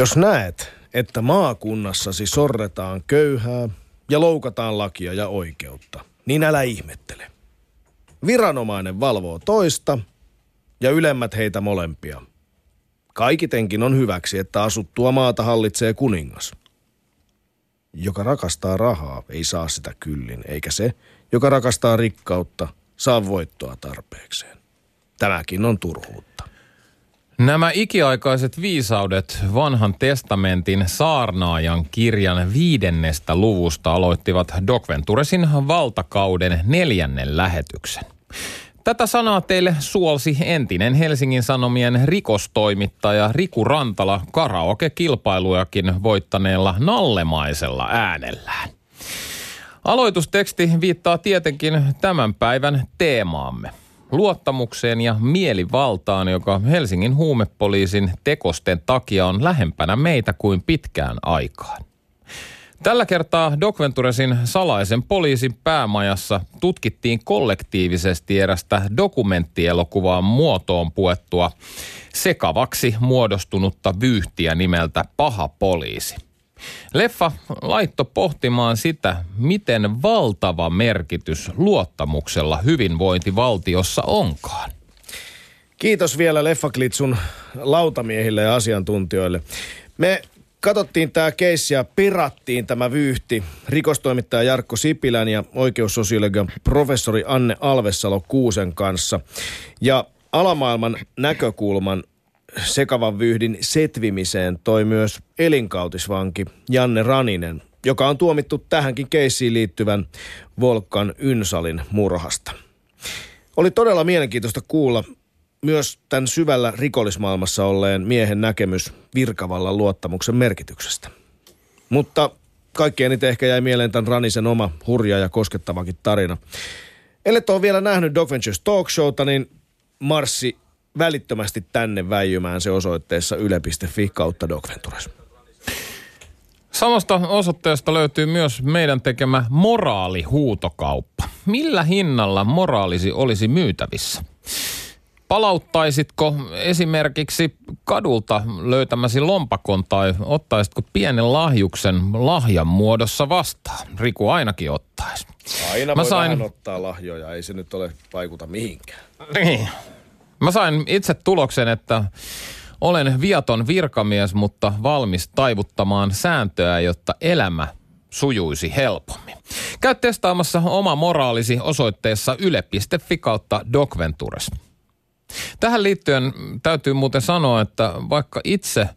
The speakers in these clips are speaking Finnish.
Jos näet, että maakunnassasi sorretaan köyhää ja loukataan lakia ja oikeutta, niin älä ihmettele. Viranomainen valvoo toista ja ylemmät heitä molempia. Kaikitenkin on hyväksi, että asuttua maata hallitsee kuningas. Joka rakastaa rahaa, ei saa sitä kyllin, eikä se, joka rakastaa rikkautta, saa voittoa tarpeekseen. Tämäkin on turhuutta. Nämä ikiaikaiset viisaudet vanhan testamentin saarnaajan kirjan viidennestä luvusta aloittivat Doc Venturesin valtakauden neljännen lähetyksen. Tätä sanaa teille suolsi entinen Helsingin Sanomien rikostoimittaja Riku Rantala karaoke-kilpailujakin voittaneella nallemaisella äänellään. Aloitusteksti viittaa tietenkin tämän päivän teemaamme. Luottamukseen ja mielivaltaan, joka Helsingin huumepoliisin tekosten takia on lähempänä meitä kuin pitkään aikaan. Tällä kertaa Doc Venturesin salaisen poliisin päämajassa tutkittiin kollektiivisesti erästä dokumenttielokuvaan muotoon puettua sekavaksi muodostunutta vyyhtiä nimeltä Paha poliisi. Leffa laitto pohtimaan sitä, miten valtava merkitys luottamuksella hyvinvointivaltiossa onkaan. Kiitos vielä Leffaklitsun lautamiehille ja asiantuntijoille. Me katsottiin tämä keissi ja pirattiin tämä vyyhti rikostoimittaja Jarkko Sipilän ja oikeussosiologian professori Anne Alvessalo Kuusen kanssa. Ja alamaailman näkökulman sekavan vyyhdin setvimiseen toi myös elinkautisvanki Janne Raninen, joka on tuomittu tähänkin keissiin liittyvän Volkan Ynsalin murhasta. Oli todella mielenkiintoista kuulla myös tämän syvällä rikollismaailmassa olleen miehen näkemys virkavallan luottamuksen merkityksestä. Mutta kaikkein eniten ehkä jäi mieleen tämän Ranisen oma hurja ja koskettavakin tarina. Ellet ole vielä nähnyt Dog Ventures Talk Showta, niin marssi välittömästi tänne väijymään se osoitteessa yle.fi kautta Dog Ventures. Samasta osoitteesta löytyy myös meidän tekemä moraalihuutokauppa. Millä hinnalla moraalisi olisi myytävissä? Palauttaisitko esimerkiksi kadulta löytämäsi lompakon tai ottaisitko pienen lahjuksen lahjan muodossa vastaan? Riku ainakin ottaisi. Aina Mä voi sain... ottaa lahjoja, ei se nyt ole vaikuta mihinkään. Niin. Mä sain itse tuloksen, että olen viaton virkamies, mutta valmis taivuttamaan sääntöä, jotta elämä sujuisi helpommin. Käy testaamassa oma moraalisi osoitteessa yle.fi kautta Docventures. Tähän liittyen täytyy muuten sanoa, että vaikka itse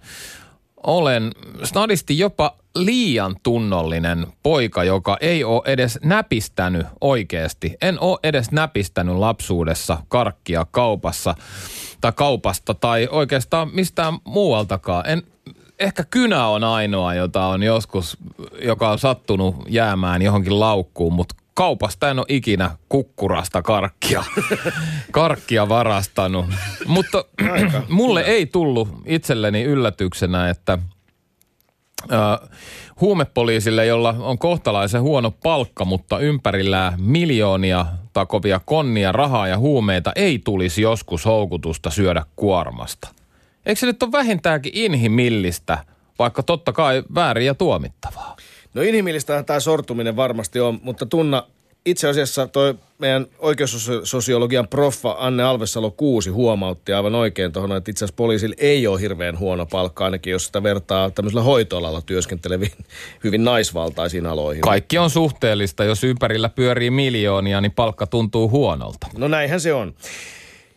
olen snadisti jopa liian tunnollinen poika, joka ei ole edes näpistänyt oikeasti. En ole edes näpistänyt lapsuudessa karkkia kaupassa tai kaupasta tai oikeastaan mistään muualtakaan. En, ehkä kynä on ainoa, jota on joskus, joka on sattunut jäämään johonkin laukkuun, mutta kaupasta en ole ikinä kukkurasta karkkia, karkkia varastanut. Mutta mulle ei tullut itselleni yllätyksenä, että äh, huumepoliisille, jolla on kohtalaisen huono palkka, mutta ympärillään miljoonia takovia konnia, rahaa ja huumeita, ei tulisi joskus houkutusta syödä kuormasta. Eikö se nyt ole vähintäänkin inhimillistä, vaikka totta kai väärin ja tuomittavaa? No inhimillistä tämä sortuminen varmasti on, mutta tunna itse asiassa toi meidän oikeussosiologian proffa Anne Alvessalo Kuusi huomautti aivan oikein tuohon, että itse asiassa poliisilla ei ole hirveän huono palkka, ainakin jos sitä vertaa tämmöisellä hoitoalalla työskenteleviin hyvin naisvaltaisiin aloihin. Kaikki on suhteellista. Jos ympärillä pyörii miljoonia, niin palkka tuntuu huonolta. No näinhän se on.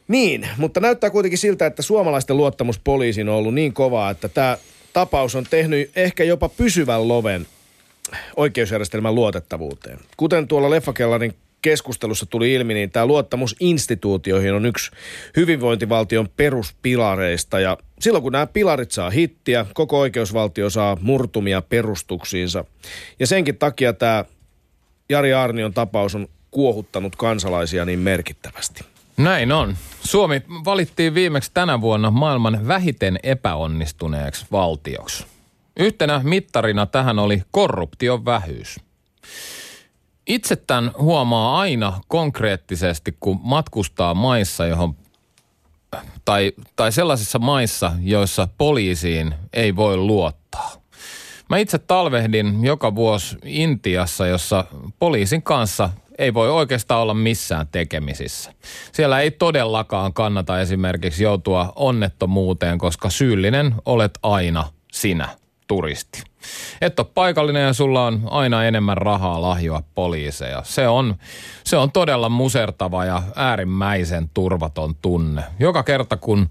Niin, mutta näyttää kuitenkin siltä, että suomalaisten luottamus poliisiin on ollut niin kovaa, että tämä tapaus on tehnyt ehkä jopa pysyvän loven oikeusjärjestelmän luotettavuuteen. Kuten tuolla Leffakellarin keskustelussa tuli ilmi, niin tämä luottamus instituutioihin on yksi hyvinvointivaltion peruspilareista. Ja silloin kun nämä pilarit saa hittiä, koko oikeusvaltio saa murtumia perustuksiinsa. Ja senkin takia tämä Jari Arnion tapaus on kuohuttanut kansalaisia niin merkittävästi. Näin on. Suomi valittiin viimeksi tänä vuonna maailman vähiten epäonnistuneeksi valtioksi. Yhtenä mittarina tähän oli korruption vähyys. itse tämän huomaa aina konkreettisesti, kun matkustaa maissa, johon tai, tai sellaisissa maissa, joissa poliisiin ei voi luottaa. Mä itse talvehdin joka vuosi Intiassa, jossa poliisin kanssa ei voi oikeastaan olla missään tekemisissä. Siellä ei todellakaan kannata esimerkiksi joutua onnettomuuteen, koska syyllinen olet aina sinä, turisti et ole paikallinen ja sulla on aina enemmän rahaa lahjoa poliiseja. Se on, se on todella musertava ja äärimmäisen turvaton tunne. Joka kerta kun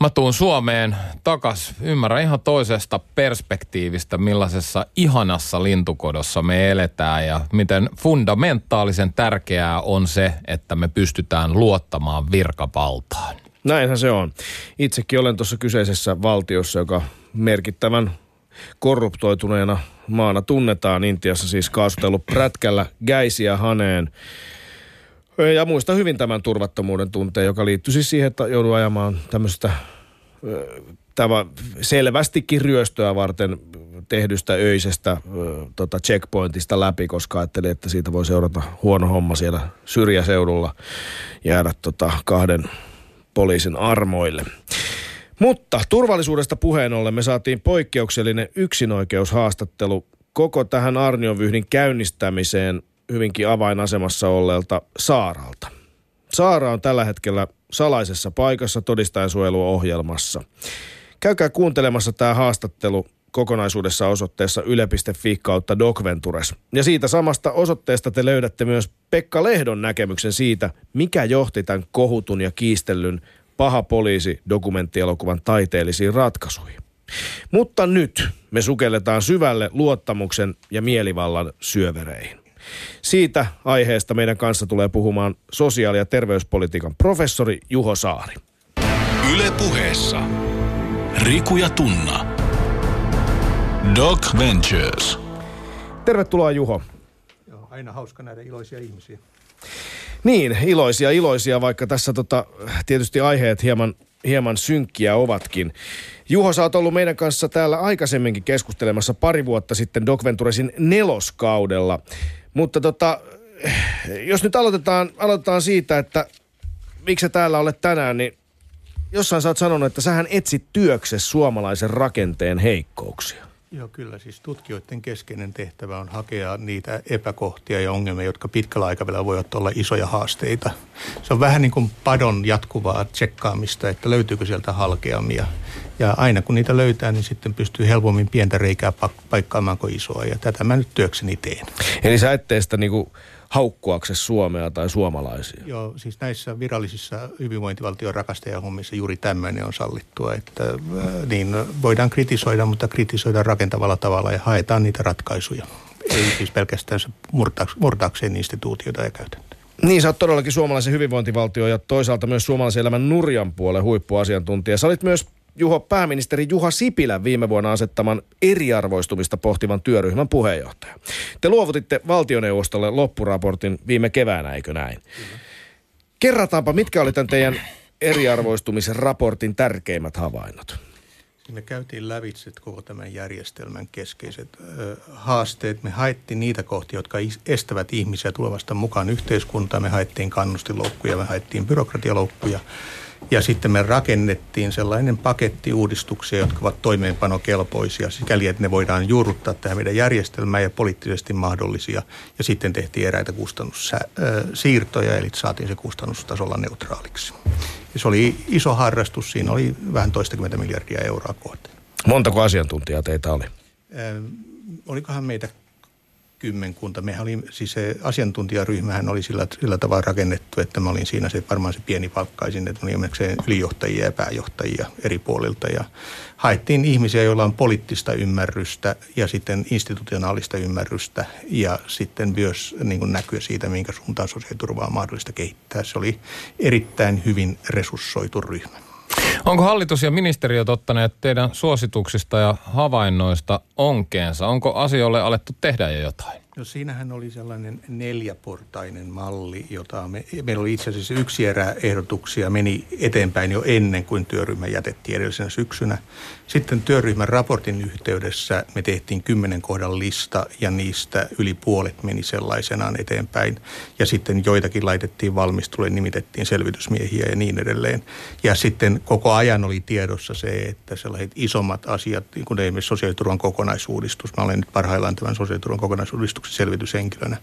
mä tuun Suomeen takas, ymmärrän ihan toisesta perspektiivistä, millaisessa ihanassa lintukodossa me eletään ja miten fundamentaalisen tärkeää on se, että me pystytään luottamaan virkavaltaan. Näinhän se on. Itsekin olen tuossa kyseisessä valtiossa, joka merkittävän korruptoituneena maana tunnetaan Intiassa siis kaasutellut prätkällä Gäisiä Haneen. Ja muista hyvin tämän turvattomuuden tunteen, joka liittyy siis siihen, että joudun ajamaan tämmöistä tämä selvästikin ryöstöä varten tehdystä öisestä tota checkpointista läpi, koska ajattelin, että siitä voi seurata huono homma siellä syrjäseudulla jäädä tota kahden poliisin armoille. Mutta turvallisuudesta puheen ollen me saatiin poikkeuksellinen yksinoikeushaastattelu koko tähän Arnionvyhdin käynnistämiseen hyvinkin avainasemassa olleelta Saaralta. Saara on tällä hetkellä salaisessa paikassa todistajansuojeluohjelmassa. Käykää kuuntelemassa tämä haastattelu kokonaisuudessa osoitteessa yle.fi kautta Docventures. Ja siitä samasta osoitteesta te löydätte myös Pekka Lehdon näkemyksen siitä, mikä johti tämän kohutun ja kiistellyn paha poliisi dokumenttielokuvan taiteellisiin ratkaisuihin. Mutta nyt me sukelletaan syvälle luottamuksen ja mielivallan syövereihin. Siitä aiheesta meidän kanssa tulee puhumaan sosiaali- ja terveyspolitiikan professori Juho Saari. Yle puheessa. Riku ja Tunna. Doc Ventures. Tervetuloa Juho. Joo, aina hauska nähdä iloisia ihmisiä. Niin, iloisia, iloisia, vaikka tässä tota, tietysti aiheet hieman, hieman synkkiä ovatkin. Juho, sä oot ollut meidän kanssa täällä aikaisemminkin keskustelemassa pari vuotta sitten Doc Venturesin neloskaudella. Mutta tota, jos nyt aloitetaan, aloitetaan siitä, että miksi sä täällä olet tänään, niin jossain sä oot sanonut, että sähän etsit työksessä suomalaisen rakenteen heikkouksia. Joo, kyllä. Siis tutkijoiden keskeinen tehtävä on hakea niitä epäkohtia ja ongelmia, jotka pitkällä aikavälillä voivat olla isoja haasteita. Se on vähän niin kuin padon jatkuvaa tsekkaamista, että löytyykö sieltä halkeamia. Ja aina kun niitä löytää, niin sitten pystyy helpommin pientä reikää paikkaamaan kuin isoa. Ja tätä mä nyt työkseni teen. Eli sä et sitä niin kuin haukkuakse Suomea tai suomalaisia. Joo, siis näissä virallisissa hyvinvointivaltion rakastajahommissa juuri tämmöinen on sallittua, että äh, niin voidaan kritisoida, mutta kritisoida rakentavalla tavalla ja haetaan niitä ratkaisuja. Ei siis pelkästään murtaakseen instituutioita ja käytäntöjä. Niin, sä oot todellakin suomalaisen hyvinvointivaltio ja toisaalta myös suomalaisen elämän nurjan puolen huippuasiantuntija. Sä olit myös Juho pääministeri Juha Sipilän viime vuonna asettaman eriarvoistumista pohtivan työryhmän puheenjohtaja. Te luovutitte valtioneuvostolle loppuraportin viime keväänä, eikö näin? Kerrataanpa, mitkä oli tämän teidän eriarvoistumisen raportin tärkeimmät havainnot? Me käytiin lävitse koko tämän järjestelmän keskeiset ö, haasteet. Me haettiin niitä kohtia, jotka estävät ihmisiä tulevasta mukaan yhteiskuntaan. Me haettiin kannustinloukkuja, me haettiin byrokratialoukkuja ja sitten me rakennettiin sellainen paketti uudistuksia, jotka ovat toimeenpanokelpoisia, sikäli että ne voidaan juurruttaa tähän meidän järjestelmään ja poliittisesti mahdollisia. Ja sitten tehtiin eräitä kustannussiirtoja, eli saatiin se kustannustasolla neutraaliksi. Ja se oli iso harrastus, siinä oli vähän toistakymmentä miljardia euroa kohteen. Montako asiantuntijaa teitä oli? olikohan meitä kymmenkunta. Mehän oli, siis se asiantuntijaryhmähän oli sillä, sillä tavalla rakennettu, että mä olin siinä se varmaan se pieni palkkaisin, että oli ylijohtajia ja pääjohtajia eri puolilta ja haettiin ihmisiä, joilla on poliittista ymmärrystä ja sitten institutionaalista ymmärrystä ja sitten myös niin näkyä siitä, minkä suuntaan sosiaaliturvaa on mahdollista kehittää. Se oli erittäin hyvin resurssoitu ryhmä. Onko hallitus ja ministeriöt ottaneet teidän suosituksista ja havainnoista onkeensa? Onko asioille alettu tehdä jo jotain? No siinähän oli sellainen neljäportainen malli, jota me, meillä oli itse asiassa yksi erä ehdotuksia meni eteenpäin jo ennen kuin työryhmä jätettiin edellisenä syksynä. Sitten työryhmän raportin yhteydessä me tehtiin kymmenen kohdan lista ja niistä yli puolet meni sellaisenaan eteenpäin. Ja sitten joitakin laitettiin valmisteluun, nimitettiin selvitysmiehiä ja niin edelleen. Ja sitten koko ajan oli tiedossa se, että sellaiset isommat asiat, niin kuin esimerkiksi sosiaaliturvan kokonaisuudistus, mä olen nyt parhaillaan tämän sosiaaliturvan kokonaisuudistuksen selvityshenkilönä,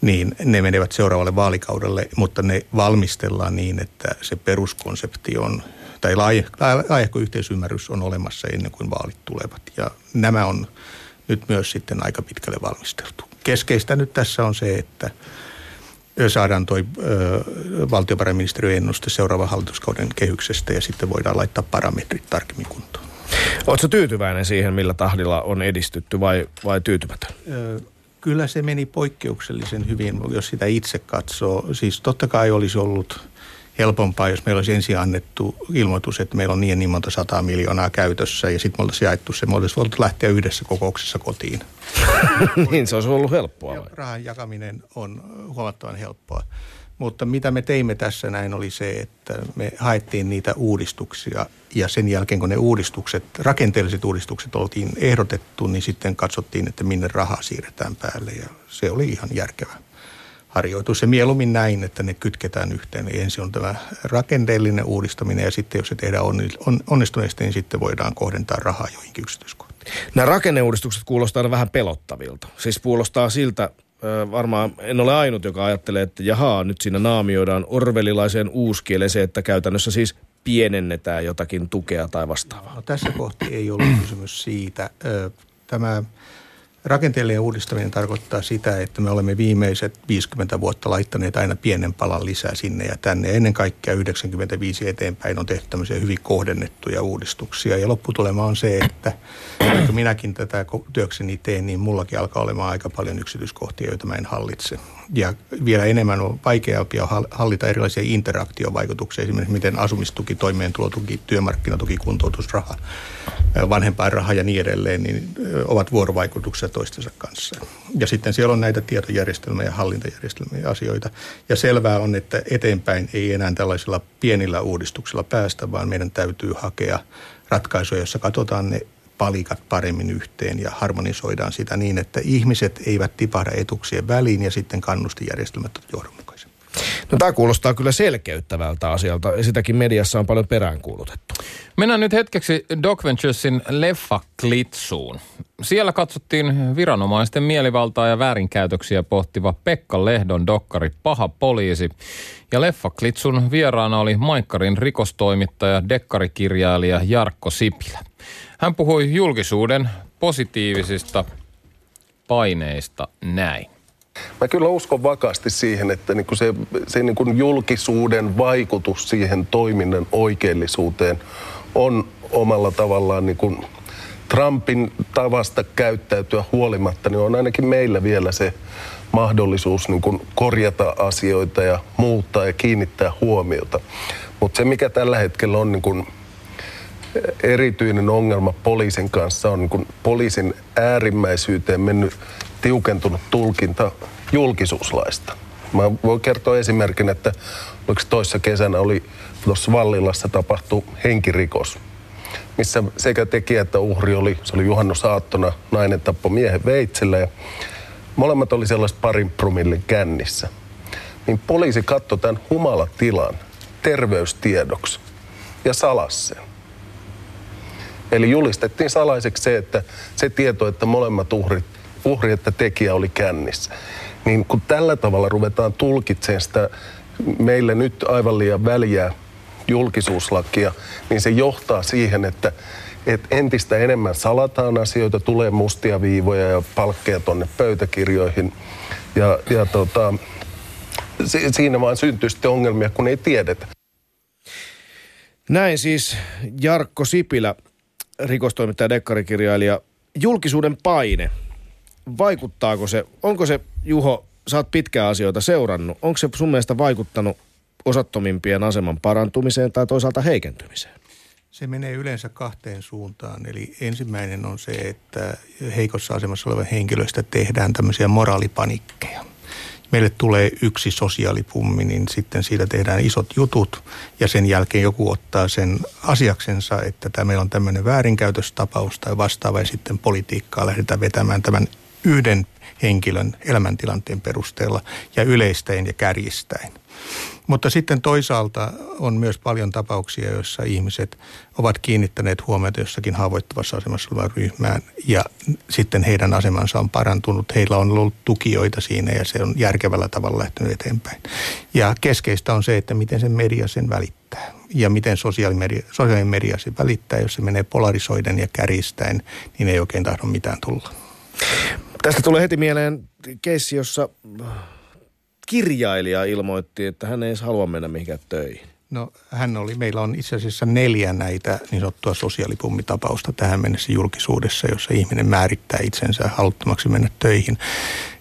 niin ne menevät seuraavalle vaalikaudelle, mutta ne valmistellaan niin, että se peruskonsepti on tai laajahko yhteisymmärrys on olemassa ennen kuin vaalit tulevat. Ja nämä on nyt myös sitten aika pitkälle valmisteltu. Keskeistä nyt tässä on se, että saadaan tuo valtiovarainministeriön ennuste seuraavan hallituskauden kehyksestä ja sitten voidaan laittaa parametrit tarkemmin kuntoon. Oletko tyytyväinen siihen, millä tahdilla on edistytty vai, vai tyytymätön? Kyllä se meni poikkeuksellisen hyvin, jos sitä itse katsoo. Siis totta kai olisi ollut helpompaa, jos meillä olisi ensin annettu ilmoitus, että meillä on niin niin monta sataa miljoonaa käytössä ja sitten me oltaisiin jaettu se. Me oltaisiin voitu lähteä yhdessä kokouksessa kotiin. niin, se olisi ollut helppoa. Ja rahan jakaminen on huomattavan helppoa. Mutta mitä me teimme tässä näin oli se, että me haettiin niitä uudistuksia ja sen jälkeen kun ne uudistukset, rakenteelliset uudistukset oltiin ehdotettu, niin sitten katsottiin, että minne rahaa siirretään päälle ja se oli ihan järkevä harjoitus. Ja mieluummin näin, että ne kytketään yhteen. Eli ensin on tämä rakenteellinen uudistaminen ja sitten jos se tehdään onnistuneesti, niin sitten voidaan kohdentaa rahaa joihinkin yksityiskohtiin. Nämä rakenneuudistukset kuulostaa vähän pelottavilta. Siis kuulostaa siltä, varmaan en ole ainut, joka ajattelee, että jahaa, nyt siinä naamioidaan orvelilaiseen uuskieleen se, että käytännössä siis pienennetään jotakin tukea tai vastaavaa. No, tässä kohti ei ollut kysymys siitä. Tämä Rakenteellinen uudistaminen tarkoittaa sitä, että me olemme viimeiset 50 vuotta laittaneet aina pienen palan lisää sinne ja tänne. Ennen kaikkea 95 eteenpäin on tehty tämmöisiä hyvin kohdennettuja uudistuksia. Ja lopputulema on se, että vaikka minäkin tätä työkseni teen, niin mullakin alkaa olemaan aika paljon yksityiskohtia, joita mä en hallitse. Ja vielä enemmän on vaikeampia hallita erilaisia interaktiovaikutuksia, esimerkiksi miten asumistuki, toimeentulotuki, työmarkkinatuki, kuntoutusraha, vanhempainraha ja niin edelleen, niin ovat vuorovaikutuksia toistensa kanssa. Ja sitten siellä on näitä tietojärjestelmiä ja hallintajärjestelmiä asioita. Ja selvää on, että eteenpäin ei enää tällaisilla pienillä uudistuksilla päästä, vaan meidän täytyy hakea ratkaisuja, joissa katsotaan ne palikat paremmin yhteen ja harmonisoidaan sitä niin, että ihmiset eivät tipahda etuksien väliin ja sitten kannustijärjestelmät ovat johdonmukaisia. No tämä kuulostaa kyllä selkeyttävältä asialta sitäkin mediassa on paljon peräänkuulutettu. Mennään nyt hetkeksi Doc Venturesin leffa Klitsuun. Siellä katsottiin viranomaisten mielivaltaa ja väärinkäytöksiä pohtiva Pekka Lehdon dokkari Paha poliisi. Ja leffa Klitsun vieraana oli Maikkarin rikostoimittaja, dekkarikirjailija Jarkko Sipilä. Hän puhui julkisuuden positiivisista paineista näin. Mä kyllä uskon vakaasti siihen, että niin se, se niin julkisuuden vaikutus siihen toiminnan oikeellisuuteen on omalla tavallaan niin kuin Trumpin tavasta käyttäytyä huolimatta, niin on ainakin meillä vielä se mahdollisuus niin kuin korjata asioita ja muuttaa ja kiinnittää huomiota. Mutta se, mikä tällä hetkellä on niin kuin erityinen ongelma poliisin kanssa, on niin kuin poliisin äärimmäisyyteen mennyt tiukentunut tulkinta julkisuuslaista. Mä voin kertoa esimerkin, että oliko toissa kesänä oli tuossa Vallilassa tapahtu henkirikos, missä sekä tekijä että uhri oli, se oli Juhannus Aattona, nainen tappoi miehen veitsellä ja molemmat oli sellaiset parin promillin kännissä. Niin poliisi katsoi tämän humalatilan terveystiedoksi ja salasi sen. Eli julistettiin salaiseksi se, että se tieto, että molemmat uhrit, uhri että tekijä oli kännissä. Niin kun tällä tavalla ruvetaan tulkitsemaan sitä meille nyt aivan liian väliä julkisuuslakia, niin se johtaa siihen, että, että entistä enemmän salataan asioita, tulee mustia viivoja ja palkkeja tuonne pöytäkirjoihin. Ja, ja tota, si, siinä vaan syntyy sitten ongelmia, kun ei tiedetä. Näin siis Jarkko Sipilä, rikostoimittaja, dekkarikirjailija. Julkisuuden paine, vaikuttaako se, onko se Juho, sä oot pitkää asioita seurannut, onko se sun mielestä vaikuttanut osattomimpien aseman parantumiseen tai toisaalta heikentymiseen? Se menee yleensä kahteen suuntaan. Eli ensimmäinen on se, että heikossa asemassa oleva henkilöistä tehdään tämmöisiä moraalipanikkeja. Meille tulee yksi sosiaalipummi, niin sitten siitä tehdään isot jutut ja sen jälkeen joku ottaa sen asiaksensa, että tämä meillä on tämmöinen väärinkäytöstapaus tai vastaava ja sitten politiikkaa lähdetään vetämään tämän yhden henkilön elämäntilanteen perusteella ja yleistäen ja kärjistäen. Mutta sitten toisaalta on myös paljon tapauksia, joissa ihmiset ovat kiinnittäneet huomiota jossakin haavoittuvassa asemassa olevaan ryhmään ja sitten heidän asemansa on parantunut. Heillä on ollut tukijoita siinä ja se on järkevällä tavalla lähtenyt eteenpäin. Ja keskeistä on se, että miten se media sen välittää ja miten sosiaalimedia, sosiaalinen media se välittää. Jos se menee polarisoiden ja kärjistäen, niin ei oikein tahdo mitään tulla. Tästä tulee heti mieleen keissi, jossa kirjailija ilmoitti, että hän ei edes halua mennä mihinkään töihin. No hän oli, meillä on itse asiassa neljä näitä niin sanottua sosiaalipummitapausta tähän mennessä julkisuudessa, jossa ihminen määrittää itsensä haluttomaksi mennä töihin.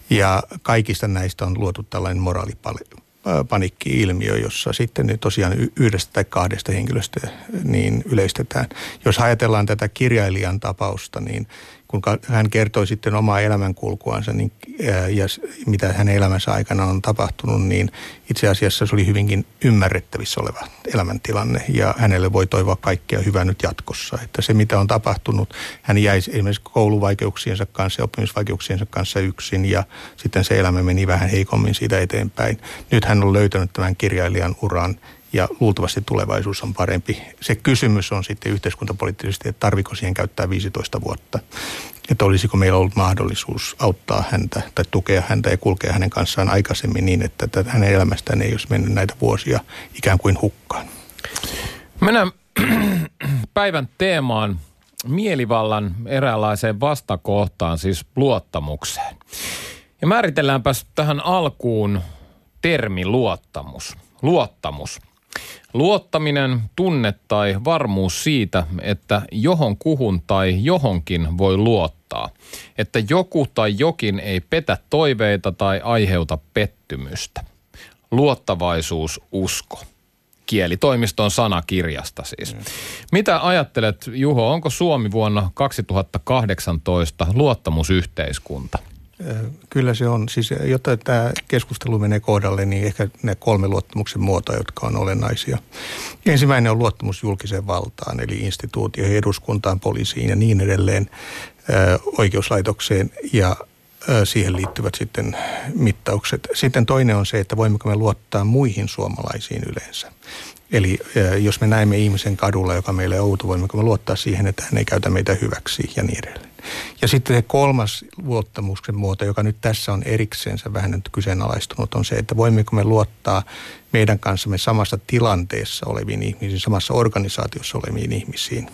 Ja kaikista näistä on luotu tällainen moraalipanikki-ilmiö, jossa sitten tosiaan yhdestä tai kahdesta henkilöstä niin yleistetään. Jos ajatellaan tätä kirjailijan tapausta, niin kun hän kertoi sitten omaa elämänkulkuansa niin, ja mitä hänen elämänsä aikana on tapahtunut, niin itse asiassa se oli hyvinkin ymmärrettävissä oleva elämäntilanne ja hänelle voi toivoa kaikkea hyvää nyt jatkossa. Että se mitä on tapahtunut, hän jäi esimerkiksi kouluvaikeuksiensa kanssa ja oppimisvaikeuksiensa kanssa yksin ja sitten se elämä meni vähän heikommin siitä eteenpäin. Nyt hän on löytänyt tämän kirjailijan uran ja luultavasti tulevaisuus on parempi. Se kysymys on sitten yhteiskuntapoliittisesti, että tarviko siihen käyttää 15 vuotta. Että olisiko meillä ollut mahdollisuus auttaa häntä tai tukea häntä ja kulkea hänen kanssaan aikaisemmin niin, että hänen elämästään ei olisi mennyt näitä vuosia ikään kuin hukkaan. Mennään päivän teemaan mielivallan eräänlaiseen vastakohtaan, siis luottamukseen. Ja määritelläänpäs tähän alkuun termi luottamus. Luottamus. Luottaminen, tunne tai varmuus siitä, että johon kuhun tai johonkin voi luottaa. Että joku tai jokin ei petä toiveita tai aiheuta pettymystä. Luottavaisuus, usko. Kielitoimiston sanakirjasta siis. Mm. Mitä ajattelet, Juho, onko Suomi vuonna 2018 luottamusyhteiskunta? Kyllä se on. Siis, jotta tämä keskustelu menee kohdalle, niin ehkä ne kolme luottamuksen muotoa, jotka on olennaisia. Ensimmäinen on luottamus julkiseen valtaan, eli instituutioihin, eduskuntaan, poliisiin ja niin edelleen, oikeuslaitokseen ja siihen liittyvät sitten mittaukset. Sitten toinen on se, että voimmeko me luottaa muihin suomalaisiin yleensä. Eli jos me näemme ihmisen kadulla, joka meille on outo, voimmeko me luottaa siihen, että hän ei käytä meitä hyväksi ja niin edelleen. Ja sitten se kolmas luottamuksen muoto, joka nyt tässä on eriksensä vähän nyt kyseenalaistunut, on se, että voimmeko me luottaa meidän kanssamme samassa tilanteessa oleviin ihmisiin, samassa organisaatiossa oleviin ihmisiin,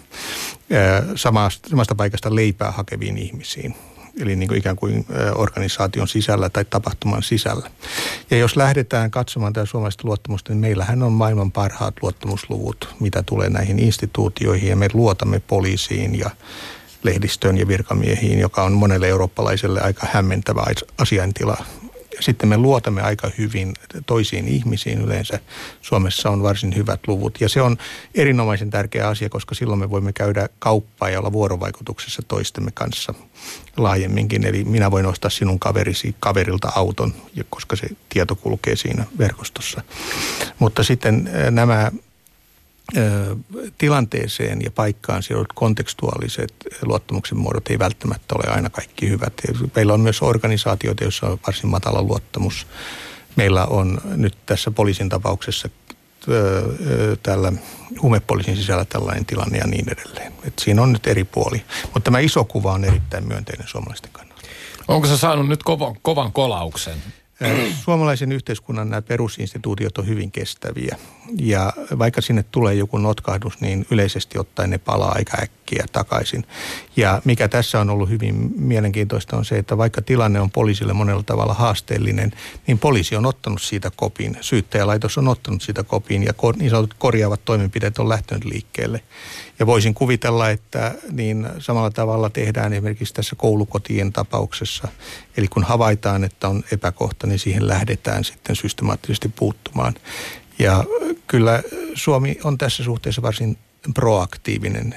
samasta, samasta paikasta leipää hakeviin ihmisiin eli niin kuin ikään kuin organisaation sisällä tai tapahtuman sisällä. Ja jos lähdetään katsomaan tätä suomalaista luottamusta, niin meillähän on maailman parhaat luottamusluvut, mitä tulee näihin instituutioihin, ja me luotamme poliisiin ja lehdistöön ja virkamiehiin, joka on monelle eurooppalaiselle aika hämmentävä asiantila. Sitten me luotamme aika hyvin toisiin ihmisiin yleensä. Suomessa on varsin hyvät luvut ja se on erinomaisen tärkeä asia, koska silloin me voimme käydä kauppaa ja olla vuorovaikutuksessa toistemme kanssa laajemminkin. Eli minä voin ostaa sinun kaverisi kaverilta auton, koska se tieto kulkee siinä verkostossa. Mutta sitten nämä tilanteeseen ja paikkaan sidotut kontekstuaaliset luottamuksen muodot ei välttämättä ole aina kaikki hyvät. Meillä on myös organisaatioita, joissa on varsin matala luottamus. Meillä on nyt tässä poliisin tapauksessa tällä huumepoliisin sisällä tällainen tilanne ja niin edelleen. Et siinä on nyt eri puoli. Mutta tämä iso kuva on erittäin myönteinen suomalaisten kannalta. Onko se saanut nyt kovan, kovan kolauksen? Suomalaisen yhteiskunnan nämä perusinstituutiot on hyvin kestäviä ja vaikka sinne tulee joku notkahdus, niin yleisesti ottaen ne palaa aika äkkiä takaisin. Ja mikä tässä on ollut hyvin mielenkiintoista on se, että vaikka tilanne on poliisille monella tavalla haasteellinen, niin poliisi on ottanut siitä kopin, syyttäjälaitos on ottanut siitä kopin ja niin sanotut korjaavat toimenpiteet on lähtenyt liikkeelle. Ja voisin kuvitella, että niin samalla tavalla tehdään esimerkiksi tässä koulukotien tapauksessa. Eli kun havaitaan, että on epäkohta, niin siihen lähdetään sitten systemaattisesti puuttumaan. Ja kyllä Suomi on tässä suhteessa varsin proaktiivinen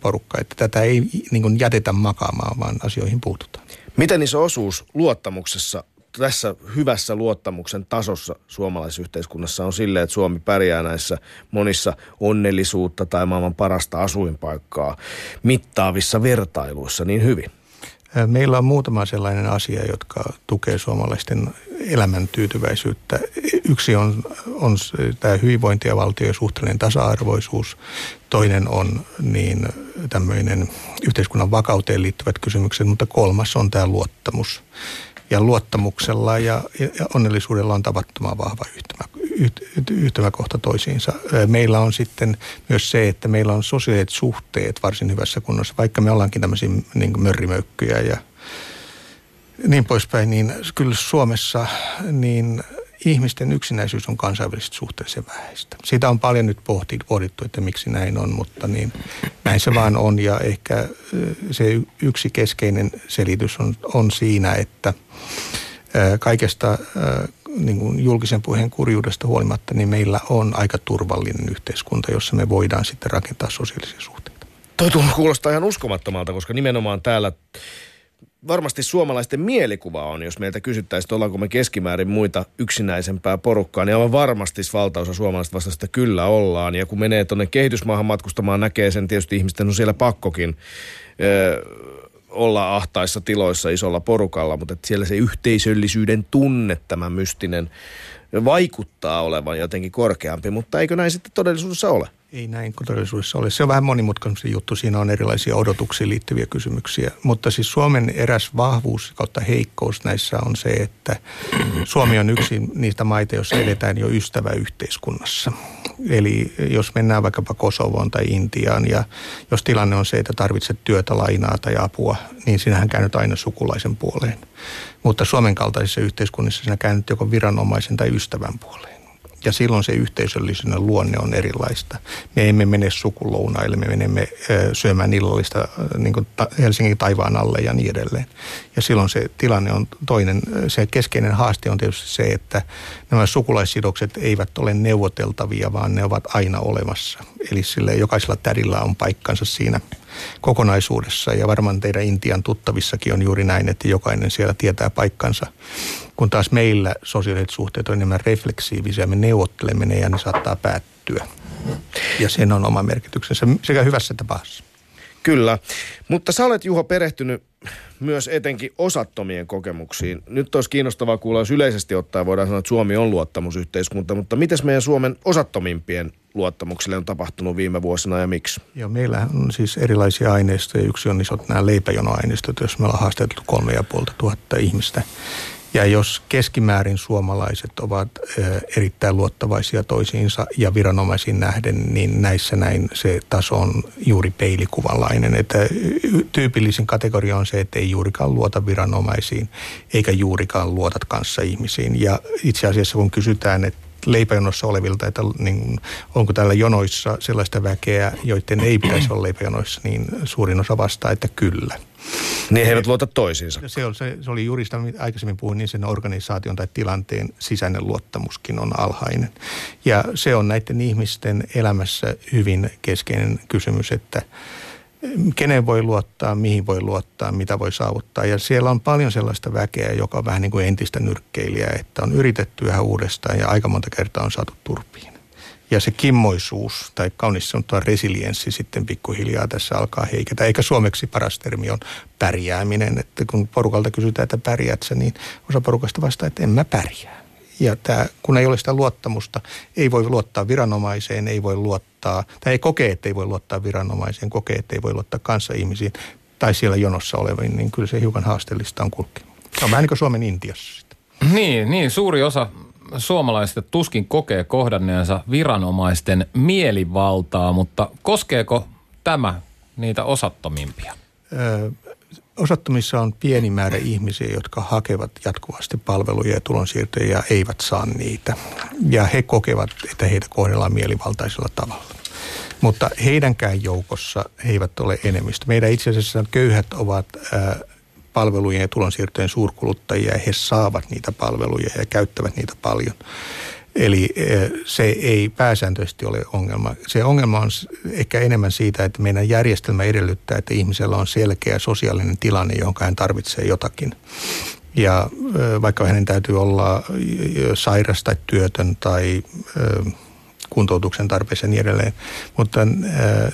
porukka, että tätä ei niin jätetä makaamaan, vaan asioihin puututaan. Miten iso osuus luottamuksessa tässä hyvässä luottamuksen tasossa suomalaisessa yhteiskunnassa on sille, että Suomi pärjää näissä monissa onnellisuutta tai maailman parasta asuinpaikkaa mittaavissa vertailuissa niin hyvin? Meillä on muutama sellainen asia, jotka tukee suomalaisten elämän tyytyväisyyttä. Yksi on, on tämä hyvinvointi ja valtio suhteellinen tasa-arvoisuus. Toinen on niin tämmöinen yhteiskunnan vakauteen liittyvät kysymykset, mutta kolmas on tämä luottamus. Ja luottamuksella ja, ja onnellisuudella on tavattoman vahva yhtymä, yhtymäkohta toisiinsa. Meillä on sitten myös se, että meillä on sosiaaliset suhteet varsin hyvässä kunnossa, vaikka me ollaankin tämmöisiä niin mörrimöykkyjä ja niin poispäin, niin kyllä Suomessa niin ihmisten yksinäisyys on kansainvälisesti suhteellisen vähäistä. Siitä on paljon nyt pohdittu, että miksi näin on, mutta niin, näin se vaan on. Ja ehkä se yksi keskeinen selitys on, on siinä, että kaikesta niin kuin julkisen puheen kurjuudesta huolimatta, niin meillä on aika turvallinen yhteiskunta, jossa me voidaan sitten rakentaa sosiaalisia suhteita. Toi kuulostaa ihan uskomattomalta, koska nimenomaan täällä varmasti suomalaisten mielikuva on, jos meiltä kysyttäisiin, että ollaanko me keskimäärin muita yksinäisempää porukkaa, niin aivan varmasti valtaosa suomalaisista vastasta kyllä ollaan. Ja kun menee tuonne kehitysmaahan matkustamaan, näkee sen tietysti ihmisten on siellä pakkokin ö, olla ahtaissa tiloissa isolla porukalla, mutta että siellä se yhteisöllisyyden tunne, tämä mystinen, vaikuttaa olevan jotenkin korkeampi, mutta eikö näin sitten todellisuudessa ole? Ei näin todellisuudessa ole. Se on vähän monimutkaisempi juttu. Siinä on erilaisia odotuksiin liittyviä kysymyksiä. Mutta siis Suomen eräs vahvuus kautta heikkous näissä on se, että Suomi on yksi niistä maita, joissa edetään jo ystäväyhteiskunnassa. Eli jos mennään vaikkapa Kosovoon tai Intiaan ja jos tilanne on se, että tarvitset työtä, lainaa tai apua, niin sinähän käynyt aina sukulaisen puoleen. Mutta Suomen kaltaisissa yhteiskunnissa sinä käynyt joko viranomaisen tai ystävän puoleen. Ja silloin se yhteisöllisen luonne on erilaista. Me emme mene sukulounaille, me menemme syömään illallista niin kuin Helsingin taivaan alle ja niin edelleen. Ja silloin se tilanne on toinen. Se keskeinen haaste on tietysti se, että nämä sukulaissidokset eivät ole neuvoteltavia, vaan ne ovat aina olemassa. Eli sille jokaisella tädillä on paikkansa siinä kokonaisuudessa. Ja varmaan teidän Intian tuttavissakin on juuri näin, että jokainen siellä tietää paikkansa. Kun taas meillä sosiaaliset suhteet on enemmän refleksiivisiä, me neuvottelemme ne ja ne saattaa päättyä. Ja sen on oma merkityksensä sekä hyvässä että pahassa. Kyllä, mutta sä olet Juho perehtynyt myös etenkin osattomien kokemuksiin. Nyt olisi kiinnostavaa kuulla, jos yleisesti ottaen voidaan sanoa, että Suomi on luottamusyhteiskunta, mutta miten meidän Suomen osattomimpien luottamuksille on tapahtunut viime vuosina ja miksi? Joo, meillä on siis erilaisia aineistoja. Yksi on isot nämä leipäjonoaineistot, jos me ollaan haastateltu kolme ja puolta tuhatta ihmistä. Ja jos keskimäärin suomalaiset ovat erittäin luottavaisia toisiinsa ja viranomaisiin nähden, niin näissä näin se taso on juuri peilikuvanlainen. Että tyypillisin kategoria on se, että ei juurikaan luota viranomaisiin eikä juurikaan luotat kanssa ihmisiin. Ja itse asiassa kun kysytään, että leipäjonossa olevilta, että niin, onko täällä jonoissa sellaista väkeä, joiden ei pitäisi olla leipäjonoissa, niin suurin osa vastaa, että kyllä. Niin he eivät luota toisiinsa. Se, on, se, se oli juuri sitä, mitä aikaisemmin puhuin, niin sen organisaation tai tilanteen sisäinen luottamuskin on alhainen. Ja se on näiden ihmisten elämässä hyvin keskeinen kysymys, että kenen voi luottaa, mihin voi luottaa, mitä voi saavuttaa. Ja siellä on paljon sellaista väkeä, joka on vähän niin kuin entistä nyrkkeilijää, että on yritetty yhä uudestaan ja aika monta kertaa on saatu turpiin. Ja se kimmoisuus tai kaunis sanottuna resilienssi sitten pikkuhiljaa tässä alkaa heiketä. Eikä suomeksi paras termi on pärjääminen. Että kun porukalta kysytään, että pärjät sä, niin osa porukasta vastaa, että en mä pärjää. Ja tämä, kun ei ole sitä luottamusta, ei voi luottaa viranomaiseen, ei voi luottaa, tai ei kokee, että ei voi luottaa viranomaiseen, kokee, että ei voi luottaa kanssa ihmisiin tai siellä jonossa oleviin, niin kyllä se hiukan haasteellista on kulkenut. Se on vähän niin kuin Suomen Intiassa sitten. Niin, niin, suuri osa suomalaisista tuskin kokee kohdanneensa viranomaisten mielivaltaa, mutta koskeeko tämä niitä osattomimpia? Öö, osattomissa on pieni määrä ihmisiä, jotka hakevat jatkuvasti palveluja ja tulonsiirtoja ja eivät saa niitä. Ja he kokevat, että heitä kohdellaan mielivaltaisella tavalla. Mutta heidänkään joukossa he eivät ole enemmistö. Meidän itse asiassa köyhät ovat palvelujen ja tulonsiirtojen suurkuluttajia ja he saavat niitä palveluja ja käyttävät niitä paljon. Eli se ei pääsääntöisesti ole ongelma. Se ongelma on ehkä enemmän siitä, että meidän järjestelmä edellyttää, että ihmisellä on selkeä sosiaalinen tilanne, johon hän tarvitsee jotakin. Ja vaikka hänen täytyy olla sairas tai työtön tai kuntoutuksen tarpeeseen ja niin edelleen. Mutta äh,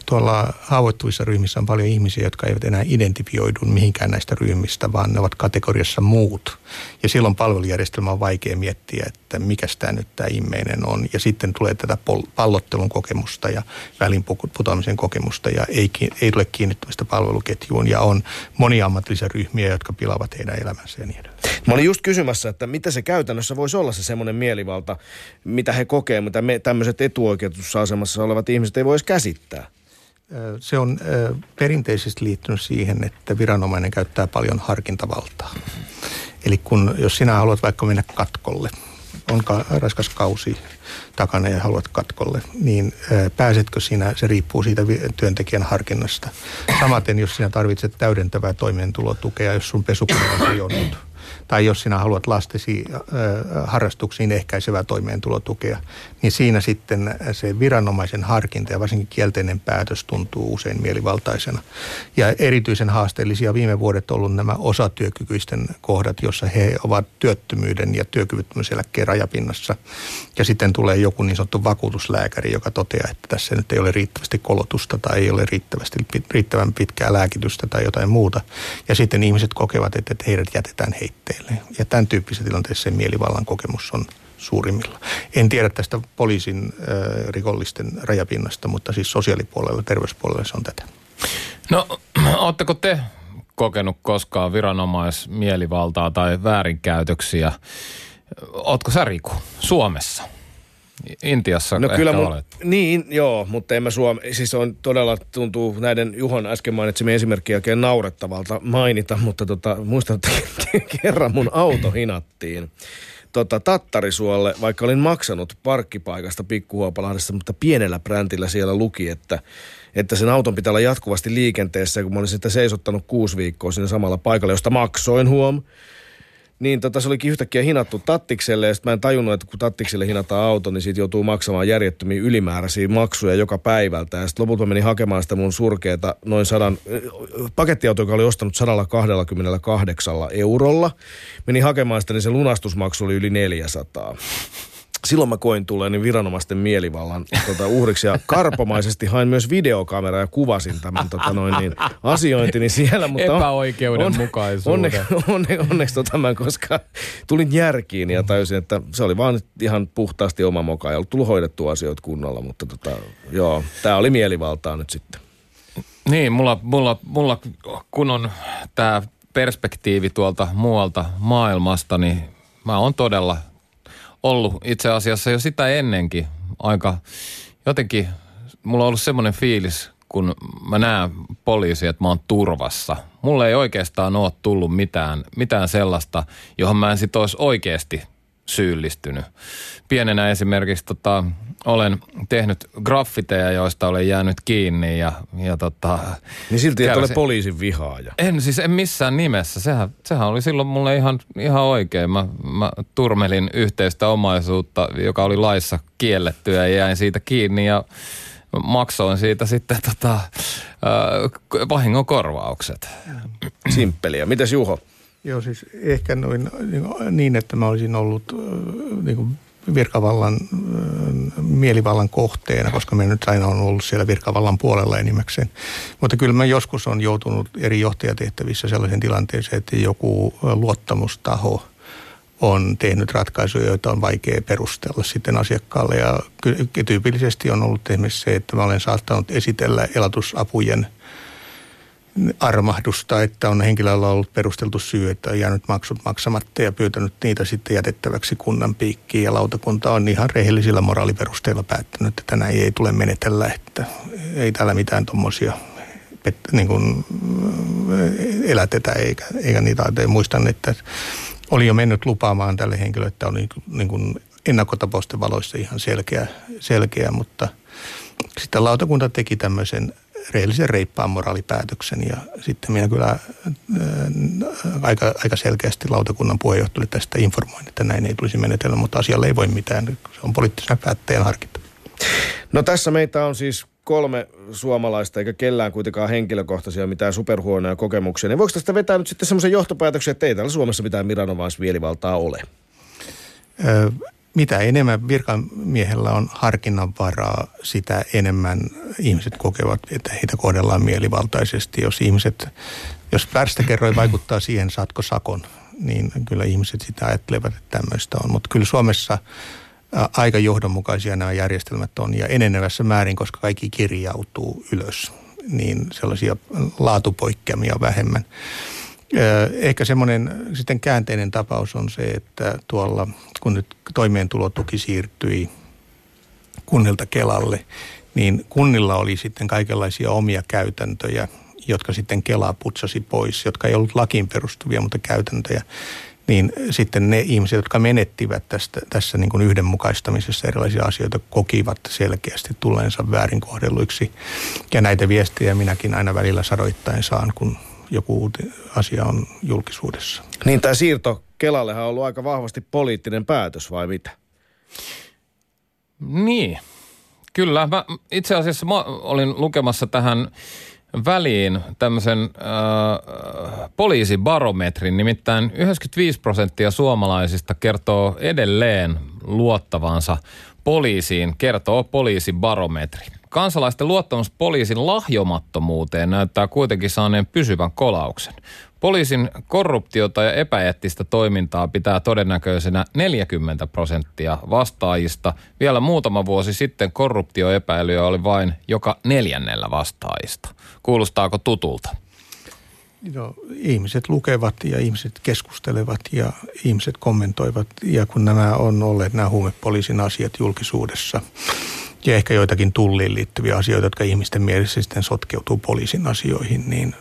tuolla haavoittuvissa ryhmissä on paljon ihmisiä, jotka eivät enää identifioidu mihinkään näistä ryhmistä, vaan ne ovat kategoriassa muut. Ja silloin palvelujärjestelmä on vaikea miettiä, että mikä tämä nyt tämä immeinen on. Ja sitten tulee tätä pallottelun kokemusta ja välinputoamisen kokemusta ja ei, ei tule kiinnittämistä palveluketjuun. Ja on moniammatillisia ryhmiä, jotka pilaavat heidän elämänsä ja niin edelleen. Mä olin just kysymässä, että mitä se käytännössä voisi olla se semmoinen mielivalta, mitä he kokee, mitä me tämmöiset etuoikeutussa asemassa olevat ihmiset ei voisi käsittää? Se on perinteisesti liittynyt siihen, että viranomainen käyttää paljon harkintavaltaa. Eli kun, jos sinä haluat vaikka mennä katkolle, on ka- raskas kausi takana ja haluat katkolle, niin pääsetkö sinä, se riippuu siitä työntekijän harkinnasta. Samaten, jos sinä tarvitset täydentävää toimeentulotukea, jos sun pesukone on hajonnut, tai jos sinä haluat lastesi harrastuksiin ehkäisevää toimeentulotukea, niin siinä sitten se viranomaisen harkinta ja varsinkin kielteinen päätös tuntuu usein mielivaltaisena. Ja erityisen haasteellisia viime vuodet ollut nämä osatyökykyisten kohdat, jossa he ovat työttömyyden ja työkyvyttömyyseläkkeen rajapinnassa. Ja sitten tulee joku niin sanottu vakuutuslääkäri, joka toteaa, että tässä nyt ei ole riittävästi kolotusta tai ei ole riittävästi, riittävän pitkää lääkitystä tai jotain muuta. Ja sitten ihmiset kokevat, että heidät jätetään heitteille. Ja tämän tyyppisessä tilanteessa se mielivallan kokemus on suurimmilla. En tiedä tästä poliisin äh, rikollisten rajapinnasta, mutta siis sosiaalipuolella, terveyspuolella se on tätä. No, ootteko te kokenut koskaan viranomaismielivaltaa tai väärinkäytöksiä? Ootko sä Riku Suomessa? Intiassa no kyllä mun, olet. Niin, joo, mutta en mä Suome, siis on todella tuntuu näiden Juhon äsken mainitsemien esimerkkien jälkeen naurettavalta mainita, mutta tota, muistan, että kerran mun auto hinattiin tota, Tattarisuolle, vaikka olin maksanut parkkipaikasta Pikkuhuopalahdessa, mutta pienellä brändillä siellä luki, että, että sen auton pitää olla jatkuvasti liikenteessä, kun mä olin sitä seisottanut kuusi viikkoa siinä samalla paikalla, josta maksoin huom niin tota, se olikin yhtäkkiä hinattu Tattikselle ja sitten mä en tajunnut, että kun Tattikselle hinataan auto, niin siitä joutuu maksamaan järjettömiä ylimääräisiä maksuja joka päivältä. Ja sitten lopulta menin hakemaan sitä mun surkeeta noin sadan, pakettiauto, joka oli ostanut 128 eurolla. Menin hakemaan sitä, niin se lunastusmaksu oli yli 400 silloin mä koin tulleeni viranomaisten mielivallan tota, uhriksi ja karpomaisesti hain myös videokameraa ja kuvasin tämän tota, noin, niin, asiointini siellä. Mutta Epäoikeudenmukaisuuden. Onne, onne, onneksi tota mä, koska tulin järkiin ja tajusin, että se oli vaan ihan puhtaasti oma moka. Ei ollut tullut hoidettua asioita kunnolla, mutta tota, joo, tämä oli mielivaltaa nyt sitten. Niin, mulla, mulla, mulla kun on tämä perspektiivi tuolta muualta maailmasta, niin mä oon todella ollut itse asiassa jo sitä ennenkin aika jotenkin, mulla on ollut semmoinen fiilis, kun mä näen poliisi, että mä oon turvassa. Mulle ei oikeastaan ole tullut mitään, mitään sellaista, johon mä en sit olisi oikeasti syyllistynyt. Pienenä esimerkiksi tota, olen tehnyt graffiteja, joista olen jäänyt kiinni ja, ja tota, Niin silti et ole poliisin vihaaja. En siis en missään nimessä. Sehän, sehän oli silloin mulle ihan, ihan oikein. Mä, mä turmelin yhteistä omaisuutta, joka oli laissa kiellettyä ja jäin siitä kiinni ja maksoin siitä sitten tota, äh, vahingonkorvaukset. Simppeliä. Mitäs Juho? Joo, siis ehkä noin, niin, että mä olisin ollut niin kuin virkavallan, mielivallan kohteena, koska me nyt aina on ollut siellä virkavallan puolella enimmäkseen. Mutta kyllä mä joskus on joutunut eri johtajatehtävissä sellaisen tilanteeseen, että joku luottamustaho on tehnyt ratkaisuja, joita on vaikea perustella sitten asiakkaalle. Ja tyypillisesti on ollut esimerkiksi se, että mä olen saattanut esitellä elatusapujen – armahdusta, että on henkilöllä ollut perusteltu syy, että on jäänyt maksut maksamatta ja pyytänyt niitä sitten jätettäväksi kunnan piikkiin. Ja lautakunta on ihan rehellisillä moraaliperusteilla päättänyt, että näin ei tule menetellä, että ei täällä mitään tuommoisia niin kuin, elätetä eikä, eikä niitä. Muistan, että oli jo mennyt lupaamaan tälle henkilölle, että oli niin kuin ennakkotapausten valoissa ihan selkeä, selkeä mutta sitten lautakunta teki tämmöisen rehellisen reippaan moraalipäätöksen ja sitten minä kyllä ää, aika, aika selkeästi lautakunnan puheenjohtajalle tästä informoin, että näin ei tulisi menetellä, mutta asialle ei voi mitään. Se on poliittisen päättäjän harkinta. No tässä meitä on siis kolme suomalaista, eikä kellään kuitenkaan henkilökohtaisia mitään superhuonoja kokemuksia. Niin voiko tästä vetää nyt sitten semmoisen johtopäätöksen, että ei täällä Suomessa mitään viranomaisvielivaltaa ole? Ö, mitä enemmän virkamiehellä on harkinnanvaraa, sitä enemmän ihmiset kokevat, että heitä kohdellaan mielivaltaisesti. Jos ihmiset, jos pärstäkerroin vaikuttaa siihen, saatko sakon, niin kyllä ihmiset sitä ajattelevat, että tämmöistä on. Mutta kyllä Suomessa aika johdonmukaisia nämä järjestelmät on ja enenevässä määrin, koska kaikki kirjautuu ylös, niin sellaisia laatupoikkeamia vähemmän. Ehkä semmoinen sitten käänteinen tapaus on se, että tuolla kun nyt toimeentulotuki siirtyi kunnilta Kelalle, niin kunnilla oli sitten kaikenlaisia omia käytäntöjä, jotka sitten Kela putsasi pois, jotka ei ollut lakiin perustuvia, mutta käytäntöjä niin sitten ne ihmiset, jotka menettivät tästä, tässä niin kuin yhdenmukaistamisessa erilaisia asioita, kokivat selkeästi tulleensa väärinkohdelluiksi. Ja näitä viestejä minäkin aina välillä sadoittain saan, kun joku asia on julkisuudessa. Niin tämä siirto Kelallehan on ollut aika vahvasti poliittinen päätös vai mitä? Niin, kyllä. Mä itse asiassa mä olin lukemassa tähän väliin tämmöisen äh, poliisibarometrin, nimittäin 95 prosenttia suomalaisista kertoo edelleen luottavansa poliisiin, kertoo poliisibarometri. Kansalaisten luottamus poliisin lahjomattomuuteen näyttää kuitenkin saaneen pysyvän kolauksen. Poliisin korruptiota ja epäeettistä toimintaa pitää todennäköisenä 40 prosenttia vastaajista. Vielä muutama vuosi sitten korruptioepäilyjä oli vain joka neljännellä vastaajista. Kuulostaako tutulta? No, ihmiset lukevat ja ihmiset keskustelevat ja ihmiset kommentoivat. Ja kun nämä on olleet nämä huumepoliisin asiat julkisuudessa ja ehkä joitakin tulliin liittyviä asioita, jotka ihmisten mielessä sitten sotkeutuu poliisin asioihin, niin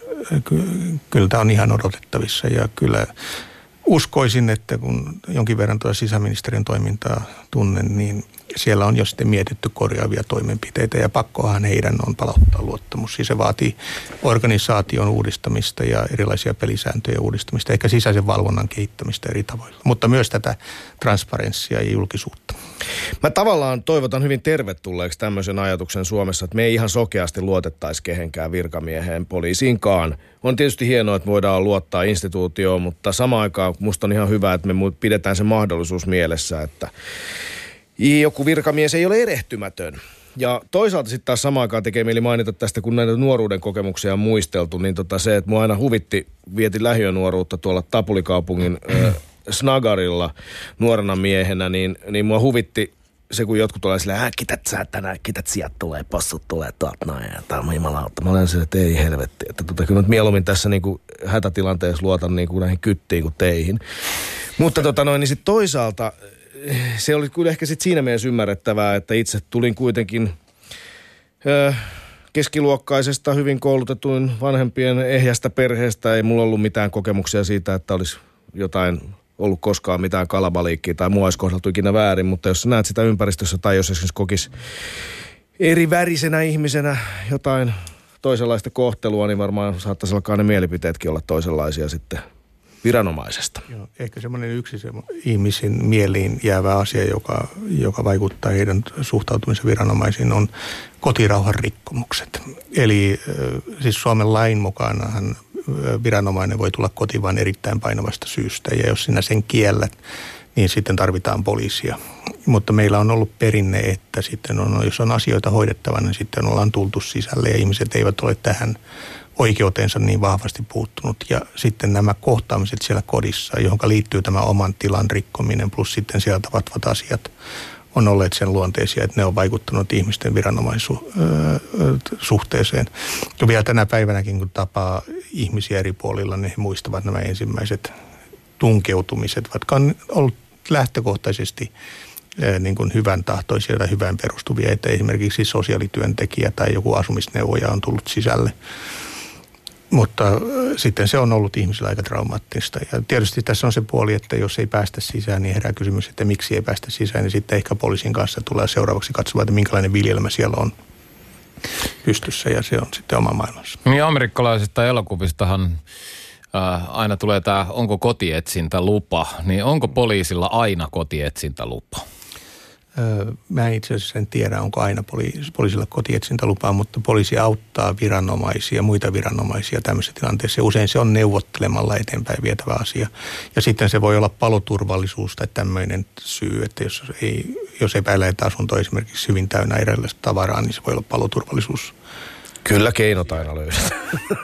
kyllä tämä on ihan odotettavissa. Ja kyllä uskoisin, että kun jonkin verran tuota sisäministerin toimintaa tunnen, niin siellä on jo sitten mietitty korjaavia toimenpiteitä ja pakkohan heidän on palauttaa luottamus. Siis se vaatii organisaation uudistamista ja erilaisia pelisääntöjä uudistamista, ehkä sisäisen valvonnan kehittämistä eri tavoilla, mutta myös tätä transparenssia ja julkisuutta. Mä tavallaan toivotan hyvin tervetulleeksi tämmöisen ajatuksen Suomessa, että me ei ihan sokeasti luotettaisi kehenkään virkamieheen, poliisiinkaan. On tietysti hienoa, että voidaan luottaa instituutioon, mutta samaan aikaan musta on ihan hyvä, että me pidetään se mahdollisuus mielessä, että joku virkamies ei ole erehtymätön. Ja toisaalta sitten taas samaan aikaan tekee mieli mainita tästä, kun näitä nuoruuden kokemuksia on muisteltu, niin tota se, että mua aina huvitti, vietin lähiönuoruutta tuolla Tapulikaupungin äh, Snagarilla nuorena miehenä, niin, niin mua huvitti se, kun jotkut tulee silleen, äh, kität sä tänään, kität sieltä tulee, passut tulee, taat näin, ja tämä on jumalauta. Mä olen silleen, että ei helvetti, että tota, kyllä mä mieluummin tässä niin kuin hätätilanteessa luotan niin kuin näihin kyttiin kuin teihin. Mutta tota noin, niin sitten toisaalta se oli kyllä ehkä sit siinä mielessä ymmärrettävää, että itse tulin kuitenkin ö, keskiluokkaisesta, hyvin koulutetuin vanhempien ehjästä perheestä. Ei mulla ollut mitään kokemuksia siitä, että olisi jotain ollut koskaan mitään kalabaliikkiä tai mua olisi kohdeltu ikinä väärin, mutta jos näet sitä ympäristössä tai jos esimerkiksi kokis eri värisenä ihmisenä jotain toisenlaista kohtelua, niin varmaan saattaisi alkaa ne mielipiteetkin olla toisenlaisia sitten – viranomaisesta. Joo, ehkä semmoinen yksi se ihmisen mieliin jäävä asia, joka, joka vaikuttaa heidän suhtautumisen viranomaisiin, on kotirauhan rikkomukset. Eli siis Suomen lain mukaanhan viranomainen voi tulla kotiin vain erittäin painavasta syystä, ja jos sinä sen kiellät, niin sitten tarvitaan poliisia. Mutta meillä on ollut perinne, että sitten on, jos on asioita hoidettavana, niin sitten ollaan tultu sisälle ja ihmiset eivät ole tähän oikeutensa niin vahvasti puuttunut. Ja sitten nämä kohtaamiset siellä kodissa, johon liittyy tämä oman tilan rikkominen plus sitten siellä tapahtuvat asiat, on olleet sen luonteisia, että ne on vaikuttanut ihmisten viranomaisuhteeseen. Ja vielä tänä päivänäkin, kun tapaa ihmisiä eri puolilla, niin he muistavat nämä ensimmäiset tunkeutumiset, vaikka on ollut lähtökohtaisesti niin kuin hyvän tahtoisia tai hyvän perustuvia, että esimerkiksi sosiaalityöntekijä tai joku asumisneuvoja on tullut sisälle mutta sitten se on ollut ihmisillä aika traumaattista. Ja tietysti tässä on se puoli, että jos ei päästä sisään, niin herää kysymys, että miksi ei päästä sisään. Niin sitten ehkä poliisin kanssa tulee seuraavaksi katsomaan, että minkälainen viljelmä siellä on. pystyssä ja se on sitten oma maailmansa. Niin amerikkalaisista elokuvistahan äh, aina tulee tämä, onko kotietsintä lupa, niin onko poliisilla aina kotietsintä lupa? Mä itse asiassa en tiedä, onko aina poliisilla kotietsintälupaa, mutta poliisi auttaa viranomaisia, muita viranomaisia tämmöisessä tilanteessa. Usein se on neuvottelemalla eteenpäin vietävä asia. Ja sitten se voi olla paloturvallisuus tai tämmöinen syy, että jos, ei, jos epäilee, että asunto on esimerkiksi hyvin täynnä erilaista tavaraa, niin se voi olla paloturvallisuus Kyllä keinot aina löydetään.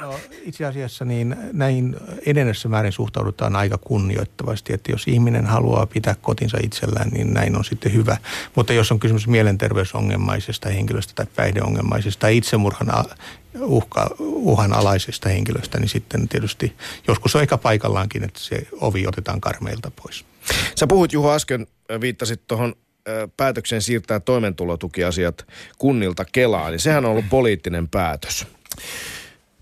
No, itse asiassa niin näin edennessä määrin suhtaudutaan aika kunnioittavasti, että jos ihminen haluaa pitää kotinsa itsellään, niin näin on sitten hyvä. Mutta jos on kysymys mielenterveysongelmaisesta henkilöstä tai päihdeongelmaisesta tai itsemurhan uhka, uhanalaisesta henkilöstä, niin sitten tietysti joskus on ehkä paikallaankin, että se ovi otetaan karmeilta pois. Sä puhut Juho äsken, viittasit tuohon päätöksen siirtää toimeentulotukiasiat kunnilta Kelaan, niin sehän on ollut poliittinen päätös.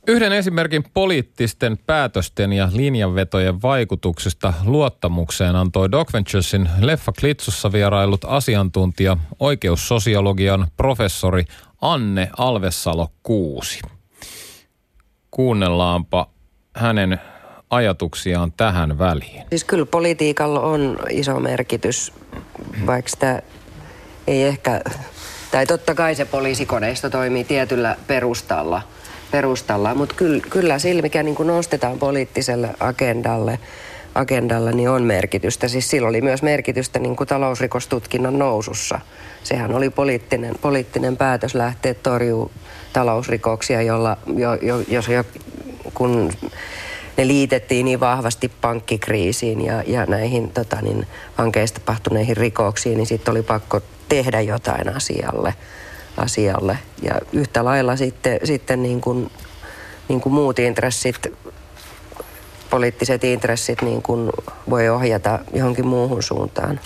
Yhden esimerkin poliittisten päätösten ja linjanvetojen vaikutuksesta luottamukseen antoi Doc Venturesin Leffa Klitsussa vierailut asiantuntija, oikeussosiologian professori Anne Alvessalo Kuusi. Kuunnellaanpa hänen ajatuksiaan tähän väliin? Siis kyllä politiikalla on iso merkitys, vaikka sitä ei ehkä, tai totta kai se poliisikoneisto toimii tietyllä perustalla, perustalla mutta kyllä, kyllä sillä, mikä niin nostetaan poliittiselle agendalle, agendalla, niin on merkitystä. Siis sillä oli myös merkitystä niin kuin talousrikostutkinnan nousussa. Sehän oli poliittinen, poliittinen päätös lähteä torjuu talousrikoksia, jolla, jo, jo, jos jo, kun ne liitettiin niin vahvasti pankkikriisiin ja, ja näihin tota, niin, pankeista tapahtuneihin rikoksiin, niin sitten oli pakko tehdä jotain asialle. asialle. Ja yhtä lailla sitten, sitten niin kuin, niin kuin muut intressit, poliittiset intressit niin kuin voi ohjata johonkin muuhun suuntaan.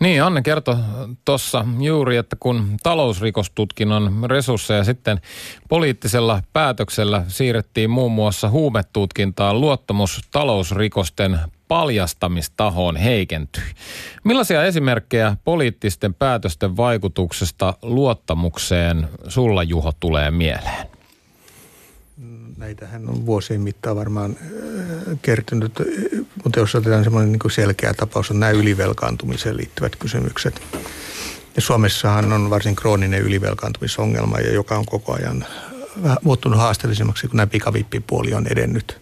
Niin, Anne kertoi tuossa juuri, että kun talousrikostutkinnon resursseja sitten poliittisella päätöksellä siirrettiin muun muassa huumetutkintaan, luottamus talousrikosten paljastamistahoon heikentyi. Millaisia esimerkkejä poliittisten päätösten vaikutuksesta luottamukseen sulla Juho tulee mieleen? Näitähän on vuosien mittaan varmaan äh, kertynyt, mutta jos otetaan semmoinen niin selkeä tapaus, on nämä ylivelkaantumiseen liittyvät kysymykset. Ja Suomessahan on varsin krooninen ylivelkaantumisongelma, ja joka on koko ajan muuttunut haasteellisemmaksi, kun nämä pikavippipuoli on edennyt.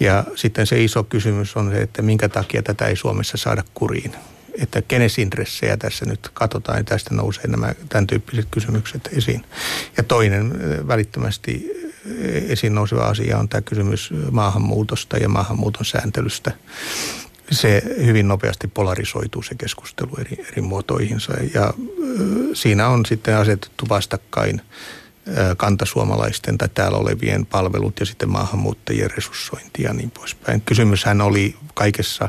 Ja sitten se iso kysymys on se, että minkä takia tätä ei Suomessa saada kuriin. Että kenes intressejä tässä nyt katsotaan, ja tästä nousee nämä tämän tyyppiset kysymykset esiin. Ja toinen äh, välittömästi esiin nouseva asia on tämä kysymys maahanmuutosta ja maahanmuuton sääntelystä. Se hyvin nopeasti polarisoituu se keskustelu eri, eri muotoihinsa ja siinä on sitten asetettu vastakkain kantasuomalaisten tai täällä olevien palvelut ja sitten maahanmuuttajien resurssointi ja niin poispäin. Kysymyshän oli kaikessa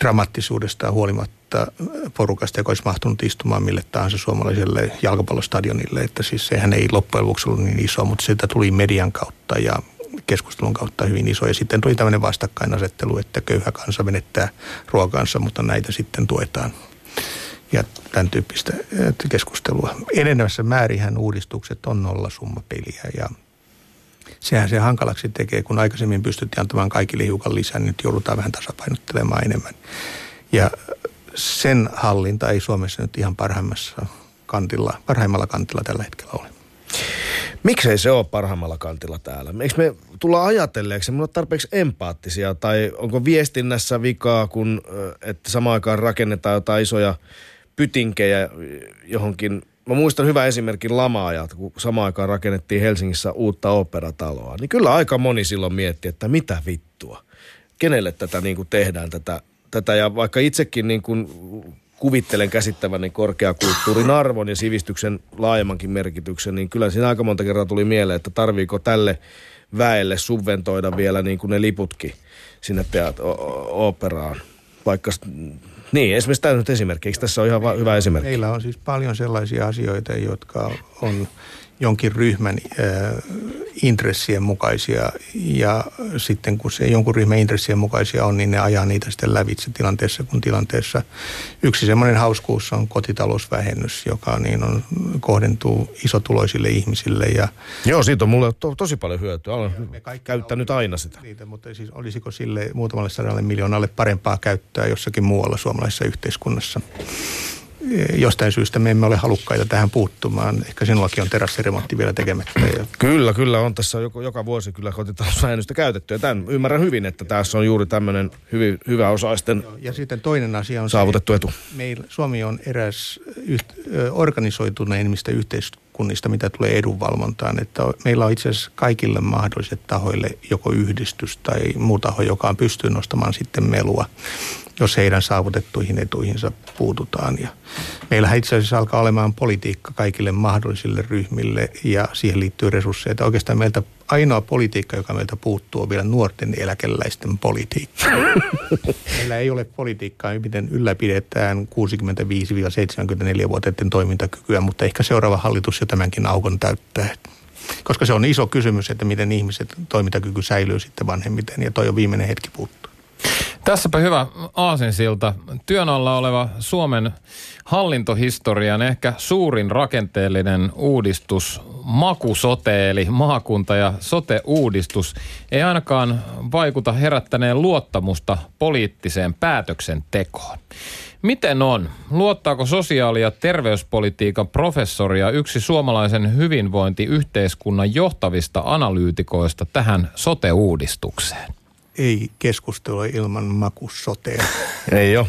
dramaattisuudestaan huolimatta tuhatta porukasta, joka olisi mahtunut istumaan mille tahansa suomalaiselle jalkapallostadionille. Että siis sehän ei loppujen lopuksi ollut niin iso, mutta sitä tuli median kautta ja keskustelun kautta hyvin iso. Ja sitten tuli tämmöinen vastakkainasettelu, että köyhä kansa menettää ruokansa, mutta näitä sitten tuetaan. Ja tämän tyyppistä keskustelua. Enenevässä määrihän uudistukset on nollasummapeliä ja sehän se hankalaksi tekee, kun aikaisemmin pystyttiin antamaan kaikille hiukan lisää, niin nyt joudutaan vähän tasapainottelemaan enemmän. Ja sen hallinta ei Suomessa nyt ihan parhaimmassa kantilla, parhaimmalla kantilla tällä hetkellä ole. Miksei se ole parhaimmalla kantilla täällä? Eikö me tulla ajatelleeksi, me tarpeeksi empaattisia tai onko viestinnässä vikaa, kun että samaan aikaan rakennetaan jotain isoja pytinkejä johonkin. Mä muistan hyvä esimerkin lama-ajat, kun samaan aikaan rakennettiin Helsingissä uutta operataloa. Niin kyllä aika moni silloin mietti, että mitä vittua. Kenelle tätä niin kuin tehdään, tätä tätä ja vaikka itsekin niin kuin kuvittelen käsittäväni korkeakulttuurin arvon ja sivistyksen laajemmankin merkityksen, niin kyllä siinä aika monta kertaa tuli mieleen, että tarviiko tälle väelle subventoida vielä niin kuin ne liputkin sinne teat, operaan. Vaikka, niin, esimerkiksi tämä nyt esimerkki. Eikö tässä ole ihan hyvä esimerkki? Meillä on siis paljon sellaisia asioita, jotka on jonkin ryhmän äh, intressien mukaisia ja sitten kun se jonkun ryhmän intressien mukaisia on, niin ne ajaa niitä sitten lävitse tilanteessa kun tilanteessa. Yksi semmoinen hauskuus on kotitalousvähennys, joka niin on, kohdentuu isotuloisille ihmisille. Ja Joo, siitä on mulle to, tosi paljon hyötyä. Olen käyttänyt aina sitä. Niitä, mutta siis olisiko sille muutamalle sadalle miljoonalle parempaa käyttöä jossakin muualla suomalaisessa yhteiskunnassa? Jostain syystä me emme ole halukkaita tähän puuttumaan. Ehkä sinullakin on terassiremontti vielä tekemättä. Kyllä, kyllä on tässä joka, joka vuosi kyllä kotitalousvähennystä käytetty. Ja tämän ymmärrän hyvin, että tässä on juuri tämmöinen hyvin, hyvä osaisten Ja sitten toinen asia on saavutettu se, etu. Meillä, Suomi on eräs yht, organisoituneimmista yhteiskunnista, mitä tulee edunvalvontaan. Että meillä on itse asiassa kaikille mahdolliset tahoille joko yhdistys tai muu taho, joka on pystyy nostamaan sitten melua jos heidän saavutettuihin etuihinsa puututaan. Ja meillähän itse asiassa alkaa olemaan politiikka kaikille mahdollisille ryhmille ja siihen liittyy resursseja. Että oikeastaan meiltä ainoa politiikka, joka meiltä puuttuu, on vielä nuorten eläkeläisten politiikka. Meillä ei ole politiikkaa, miten ylläpidetään 65-74-vuotiaiden toimintakykyä, mutta ehkä seuraava hallitus jo tämänkin aukon täyttää. Koska se on iso kysymys, että miten ihmiset toimintakyky säilyy sitten vanhemmiten ja toi on viimeinen hetki puuttuu. Tässäpä hyvä aasinsilta. Työn alla oleva Suomen hallintohistorian ehkä suurin rakenteellinen uudistus, makusote eli maakunta- ja sote-uudistus, ei ainakaan vaikuta herättäneen luottamusta poliittiseen päätöksentekoon. Miten on? Luottaako sosiaali- ja terveyspolitiikan professori ja yksi suomalaisen hyvinvointiyhteiskunnan johtavista analyytikoista tähän sote-uudistukseen? Ei keskustelua ilman makusotea. Ei ole.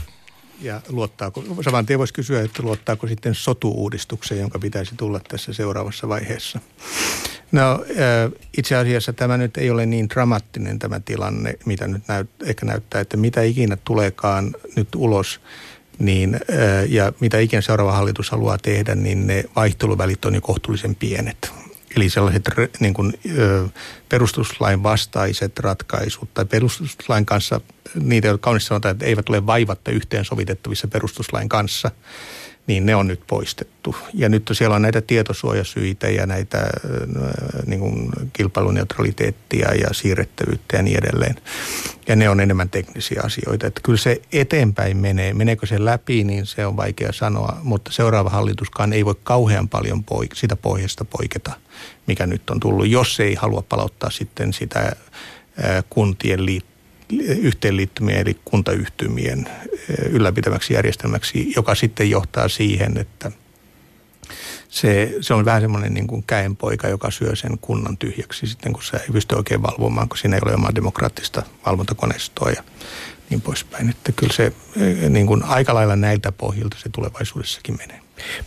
Ja luottaako, saman tien voisi kysyä, että luottaako sitten sotu-uudistukseen, jonka pitäisi tulla tässä seuraavassa vaiheessa. No itse asiassa tämä nyt ei ole niin dramaattinen tämä tilanne, mitä nyt näyt, ehkä näyttää, että mitä ikinä tuleekaan nyt ulos, niin, ja mitä ikinä seuraava hallitus haluaa tehdä, niin ne vaihteluvälit on jo kohtuullisen pienet. Eli sellaiset niin kuin, perustuslain vastaiset ratkaisut tai perustuslain kanssa, niitä kaunissa sanotaan, että eivät ole vaivatta yhteensovitettavissa perustuslain kanssa – niin ne on nyt poistettu. Ja nyt siellä on näitä tietosuojasyitä ja näitä äh, niin kuin kilpailuneutraliteettia ja siirrettävyyttä ja niin edelleen. Ja ne on enemmän teknisiä asioita. Että kyllä se eteenpäin menee. Meneekö se läpi, niin se on vaikea sanoa. Mutta seuraava hallituskaan ei voi kauhean paljon poik- sitä pohjasta poiketa, mikä nyt on tullut, jos ei halua palauttaa sitten sitä äh, kuntien liittymistä yhteenliittymien eli kuntayhtymien ylläpitämäksi järjestelmäksi, joka sitten johtaa siihen, että se, se on vähän semmoinen niin kuin käenpoika, joka syö sen kunnan tyhjäksi sitten, kun se ei pysty oikein valvomaan, kun siinä ei ole omaa demokraattista valvontakoneistoa ja niin poispäin. Että kyllä se niin kuin aika lailla näiltä pohjilta se tulevaisuudessakin menee.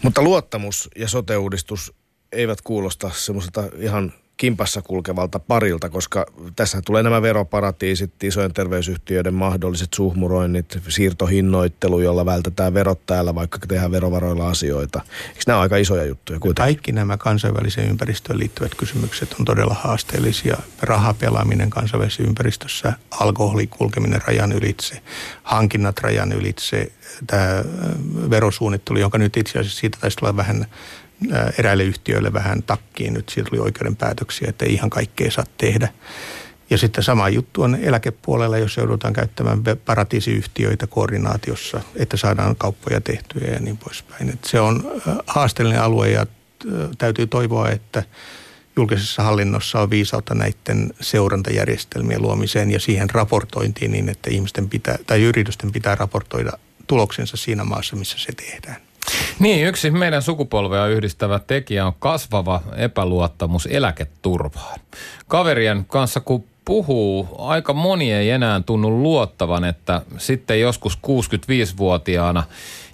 Mutta luottamus ja sote-uudistus eivät kuulosta semmoiselta ihan kimpassa kulkevalta parilta, koska tässä tulee nämä veroparatiisit, isojen terveysyhtiöiden mahdolliset suhmuroinnit, siirtohinnoittelu, jolla vältetään verot täällä, vaikka tehdään verovaroilla asioita. Eikö nämä ole aika isoja juttuja kuitenkin? Kaikki nämä kansainväliseen ympäristöön liittyvät kysymykset on todella haasteellisia. Rahapelaaminen kansainvälisessä ympäristössä, alkoholi kulkeminen rajan ylitse, hankinnat rajan ylitse, tämä verosuunnittelu, jonka nyt itse asiassa siitä taisi olla vähän eräille yhtiöille vähän takkiin. Nyt siitä tuli oikeuden päätöksiä, että ei ihan kaikkea saa tehdä. Ja sitten sama juttu on eläkepuolella, jos joudutaan käyttämään paratiisiyhtiöitä koordinaatiossa, että saadaan kauppoja tehtyä ja niin poispäin. Että se on haasteellinen alue ja täytyy toivoa, että julkisessa hallinnossa on viisautta näiden seurantajärjestelmien luomiseen ja siihen raportointiin niin, että ihmisten pitää, tai yritysten pitää raportoida tuloksensa siinä maassa, missä se tehdään. Niin, yksi meidän sukupolvea yhdistävä tekijä on kasvava epäluottamus eläketurvaan. Kaverien kanssa kun puhuu, aika moni ei enää tunnu luottavan, että sitten joskus 65-vuotiaana,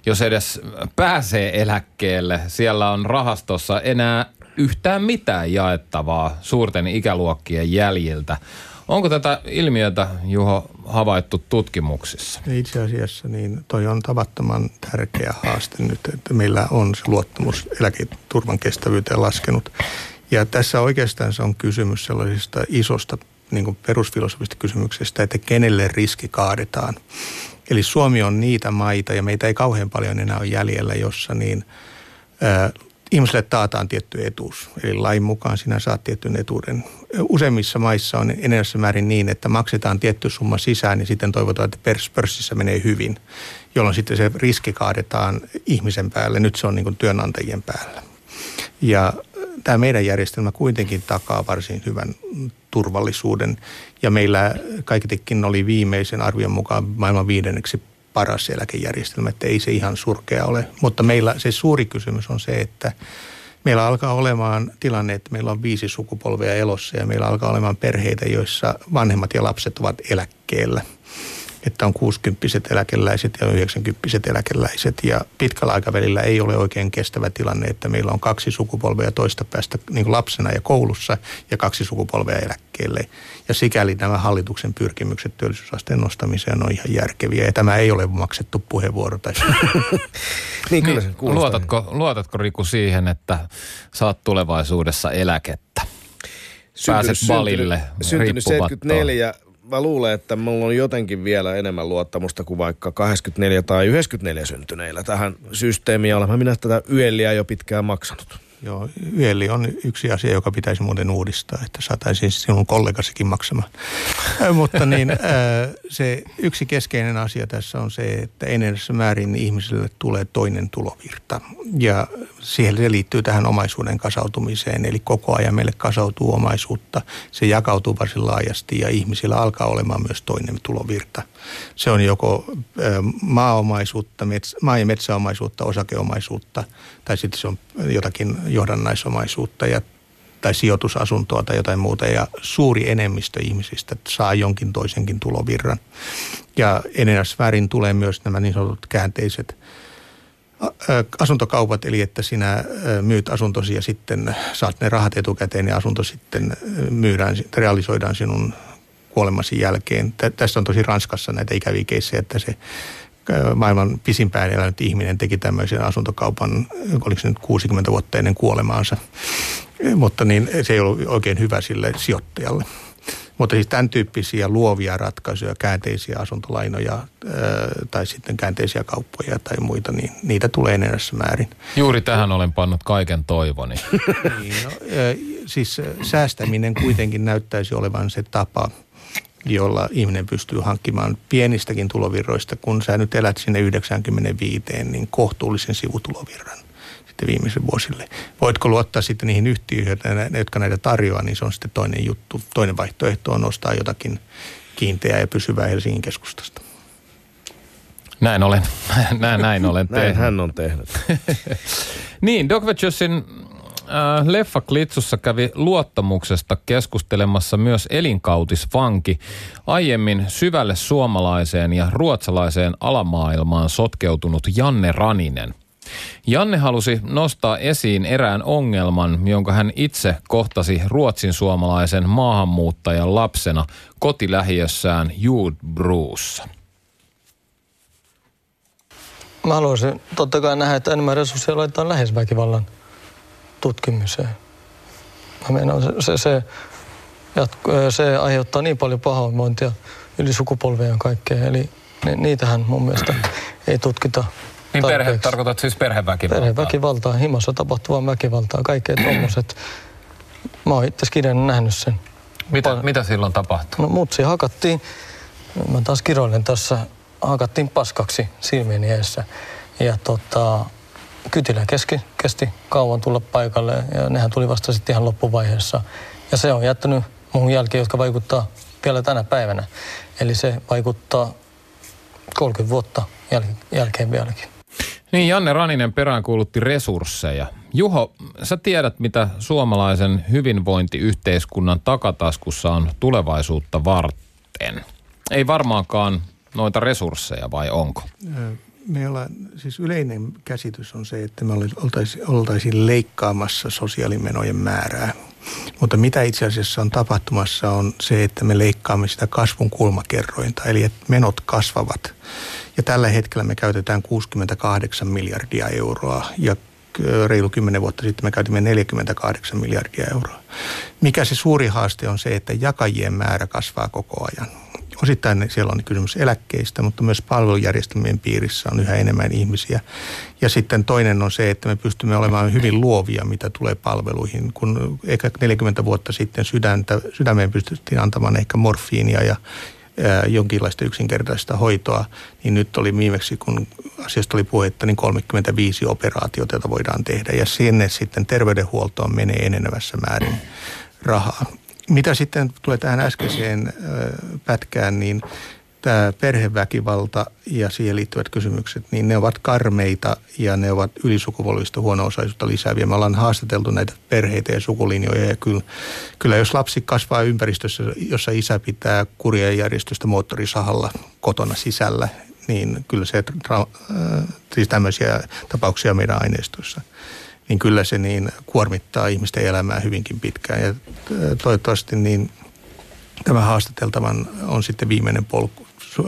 jos edes pääsee eläkkeelle, siellä on rahastossa enää yhtään mitään jaettavaa suurten ikäluokkien jäljiltä. Onko tätä ilmiötä, Juho, havaittu tutkimuksissa? Itse asiassa niin toi on tavattoman tärkeä haaste nyt, että meillä on se luottamus eläketurvan kestävyyteen laskenut. Ja tässä oikeastaan se on kysymys sellaisista isosta niin perusfilosofista kysymyksestä, että kenelle riski kaadetaan. Eli Suomi on niitä maita, ja meitä ei kauhean paljon enää ole jäljellä, jossa niin ihmiselle taataan tietty etuus. Eli lain mukaan sinä saat tietyn etuuden. Useimmissa maissa on enemmässä määrin niin, että maksetaan tietty summa sisään ja sitten toivotaan, että pörssissä menee hyvin, jolloin sitten se riski kaadetaan ihmisen päälle. Nyt se on niin kuin työnantajien päällä. Ja tämä meidän järjestelmä kuitenkin takaa varsin hyvän turvallisuuden. Ja meillä kaiketikin oli viimeisen arvion mukaan maailman viidenneksi paras eläkejärjestelmä, että ei se ihan surkea ole. Mutta meillä se suuri kysymys on se, että meillä alkaa olemaan tilanne, että meillä on viisi sukupolvea elossa ja meillä alkaa olemaan perheitä, joissa vanhemmat ja lapset ovat eläkkeellä – että on 60 eläkeläiset ja 90 eläkeläiset. Ja pitkällä aikavälillä ei ole oikein kestävä tilanne, että meillä on kaksi sukupolvea toista päästä niin lapsena ja koulussa ja kaksi sukupolvea eläkkeelle. Ja sikäli nämä hallituksen pyrkimykset työllisyysasteen nostamiseen on ihan järkeviä. Ja tämä ei ole maksettu puheenvuoro. Tai... niin, kyllä se niin, luotatko, luotatko Riku siihen, että saat tulevaisuudessa eläkettä? Pääset balille syntynyt 74 mä luulen, että mulla on jotenkin vielä enemmän luottamusta kuin vaikka 84 tai 94 syntyneillä tähän systeemiin. Olen minä tätä yöliä jo pitkään maksanut. Joo, YELI on yksi asia, joka pitäisi muuten uudistaa, että saataisiin sinun kollegasikin maksamaan. Mutta niin, se yksi keskeinen asia tässä on se, että enemmän määrin ihmisille tulee toinen tulovirta. Ja siihen se liittyy tähän omaisuuden kasautumiseen, eli koko ajan meille kasautuu omaisuutta. Se jakautuu varsin laajasti ja ihmisillä alkaa olemaan myös toinen tulovirta. Se on joko maaomaisuutta, maa- ja metsäomaisuutta, osakeomaisuutta tai sitten se on jotakin johdannaisomaisuutta ja, tai sijoitusasuntoa tai jotain muuta. Ja suuri enemmistö ihmisistä saa jonkin toisenkin tulovirran. Ja eneneväsväärin tulee myös nämä niin sanotut käänteiset asuntokaupat, eli että sinä myyt asuntosi ja sitten saat ne rahat etukäteen ja asunto sitten myydään, realisoidaan sinun kuolemasi jälkeen. Tässä on tosi Ranskassa näitä ikäviä keissejä, että se maailman pisimpään elänyt ihminen teki tämmöisen asuntokaupan, oliko se nyt 60 vuotta ennen kuolemaansa. Mutta niin se ei ollut oikein hyvä sille sijoittajalle. Mutta siis tämän tyyppisiä luovia ratkaisuja, käänteisiä asuntolainoja tai sitten käänteisiä kauppoja tai muita, niin niitä tulee enenevässä määrin. Juuri tähän olen pannut kaiken toivoni. niin, no, siis säästäminen kuitenkin näyttäisi olevan se tapa – jolla ihminen pystyy hankkimaan pienistäkin tulovirroista, kun sä nyt elät sinne 95, niin kohtuullisen sivutulovirran sitten viimeisen vuosille. Voitko luottaa sitten niihin yhtiöihin, jotka näitä tarjoaa, niin se on sitten toinen juttu. Toinen vaihtoehto on ostaa jotakin kiinteää ja pysyvää Helsingin keskustasta. Näin olen, näin, näin olen tehnyt. Näin hän on tehnyt. niin, Doc Vetchersin äh, Leffa-klitsussa kävi luottamuksesta keskustelemassa myös elinkautisvanki, aiemmin syvälle suomalaiseen ja ruotsalaiseen alamaailmaan sotkeutunut Janne Raninen. Janne halusi nostaa esiin erään ongelman, jonka hän itse kohtasi ruotsin suomalaisen maahanmuuttajan lapsena kotilähiössään Judbruussa. Mä haluaisin totta kai nähdä, että enemmän resursseja laitetaan lähes-väkivallan tutkimiseen. Mä meinaan, se, se, se, jatko, se aiheuttaa niin paljon pahoinvointia yli sukupolvien ja kaikkea. Eli ni, niitähän mun mielestä ei tutkita niin perhe, tarkoitat siis perheväkivaltaa? Perheväkivaltaa, himassa tapahtuvaa väkivaltaa, kaikkea tuommoiset. Mä oon itse kirjan nähnyt sen. Mitä, pa- mitä silloin tapahtui? No mutsi hakattiin, mä taas kiroilen tässä, hakattiin paskaksi silmieni eessä. Ja tota, kytilä keski, kesti kauan tulla paikalle ja nehän tuli vasta sitten ihan loppuvaiheessa. Ja se on jättänyt muun jälkeen, jotka vaikuttaa vielä tänä päivänä. Eli se vaikuttaa 30 vuotta jäl- jälkeen vieläkin. Niin, Janne Raninen peräänkuulutti resursseja. Juho, sä tiedät, mitä suomalaisen hyvinvointiyhteiskunnan takataskussa on tulevaisuutta varten. Ei varmaankaan noita resursseja, vai onko? Meillä siis yleinen käsitys on se, että me oltaisiin, oltaisiin leikkaamassa sosiaalimenojen määrää. Mutta mitä itse asiassa on tapahtumassa on se, että me leikkaamme sitä kasvun kulmakerrointa, eli että menot kasvavat. Ja tällä hetkellä me käytetään 68 miljardia euroa ja reilu 10 vuotta sitten me käytimme 48 miljardia euroa. Mikä se suuri haaste on se, että jakajien määrä kasvaa koko ajan osittain siellä on kysymys eläkkeistä, mutta myös palvelujärjestelmien piirissä on yhä enemmän ihmisiä. Ja sitten toinen on se, että me pystymme olemaan hyvin luovia, mitä tulee palveluihin. Kun ehkä 40 vuotta sitten sydäntä, sydämeen pystyttiin antamaan ehkä morfiinia ja, jonkinlaista yksinkertaista hoitoa, niin nyt oli viimeksi, kun asiasta oli puhetta, niin 35 operaatiota, joita voidaan tehdä. Ja sinne sitten terveydenhuoltoon menee enenevässä määrin rahaa. Mitä sitten tulee tähän äskeiseen pätkään, niin tämä perheväkivalta ja siihen liittyvät kysymykset, niin ne ovat karmeita ja ne ovat ylisukupolvista huono-osaisuutta lisääviä. Me ollaan haastateltu näitä perheitä ja sukulinjoja ja kyllä, kyllä jos lapsi kasvaa ympäristössä, jossa isä pitää kuria järjestystä moottorisahalla kotona sisällä, niin kyllä se, siis tämmöisiä tapauksia meidän aineistoissa – niin kyllä se niin kuormittaa ihmisten elämää hyvinkin pitkään. Ja toivottavasti niin tämä haastateltavan on sitten viimeinen polku,